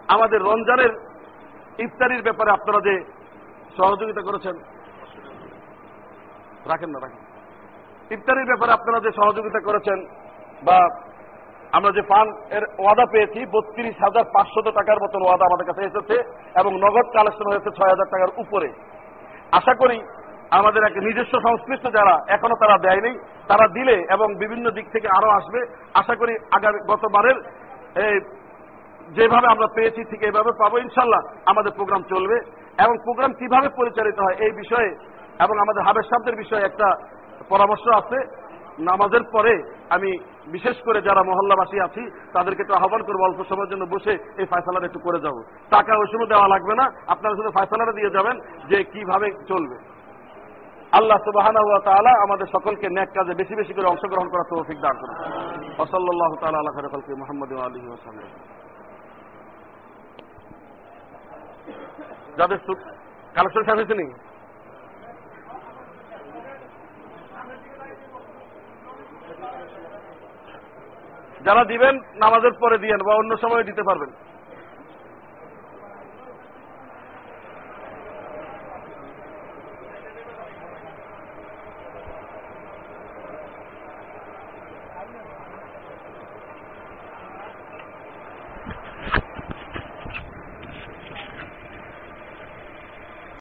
আমাদের রমজানের ইফতারির ব্যাপারে আপনারা যে সহযোগিতা করেছেন রাখেন না, রাখেন। ইফতারির ব্যাপারে আপনারা যে সহযোগিতা করেছেন বা আমরা যে পান এর ওয়াদা পেয়েছি, বত্রিশ হাজার পাঁচশত টাকার মতন ওয়াদা আমাদের কাছে এসেছে এবং নগদ কালেকশন হয়েছে ছয় হাজার টাকার উপরে। আশা করি আমাদের এক নিজস্ব সংশ্লিষ্ট যারা এখনও তারা দেয়নি তারা দিলে এবং বিভিন্ন দিক থেকে আরও আসবে। আশা করি আগামী গতবারের যেভাবে আমরা পেয়েছি ঠিক এইভাবে পাবো। ইনশাল্লাহ আমাদের প্রোগ্রাম চলবে এবং প্রোগ্রাম কীভাবে পরিচালিত হয় এই বিষয়ে এবং আমাদের হাবের শব্দের বিষয়ে একটা পরামর্শ আছে। নামাজের পরে আমি বিশেষ করে যারা মহল্লাবাসী আছি, তাদেরকে একটু আহ্বান করব, অল্প সময়ের জন্য বসে এই ফায়সালাটা একটু করে যাব। টাকা ওই সময় দেওয়া লাগবে না, আপনারা শুধু ফায়সালাটা দিয়ে যাবেন যে কীভাবে চলবে। আল্লাহ সুবাহানা ওয়া তাআলা আমাদের সকলকে ন্যাক কাজে বেশি বেশি করে অংশগ্রহণ করার তৌফিক দান করুন। ওসল্লাহ তাআলা আল্লাহ খালকে মোহাম্মদ ওসালাম যাদের কালেকশন শেষ হয়েছে নি যারা দিবেন নামাজের পরে দিয়েন বা অন্য সময় দিতে পারবেন।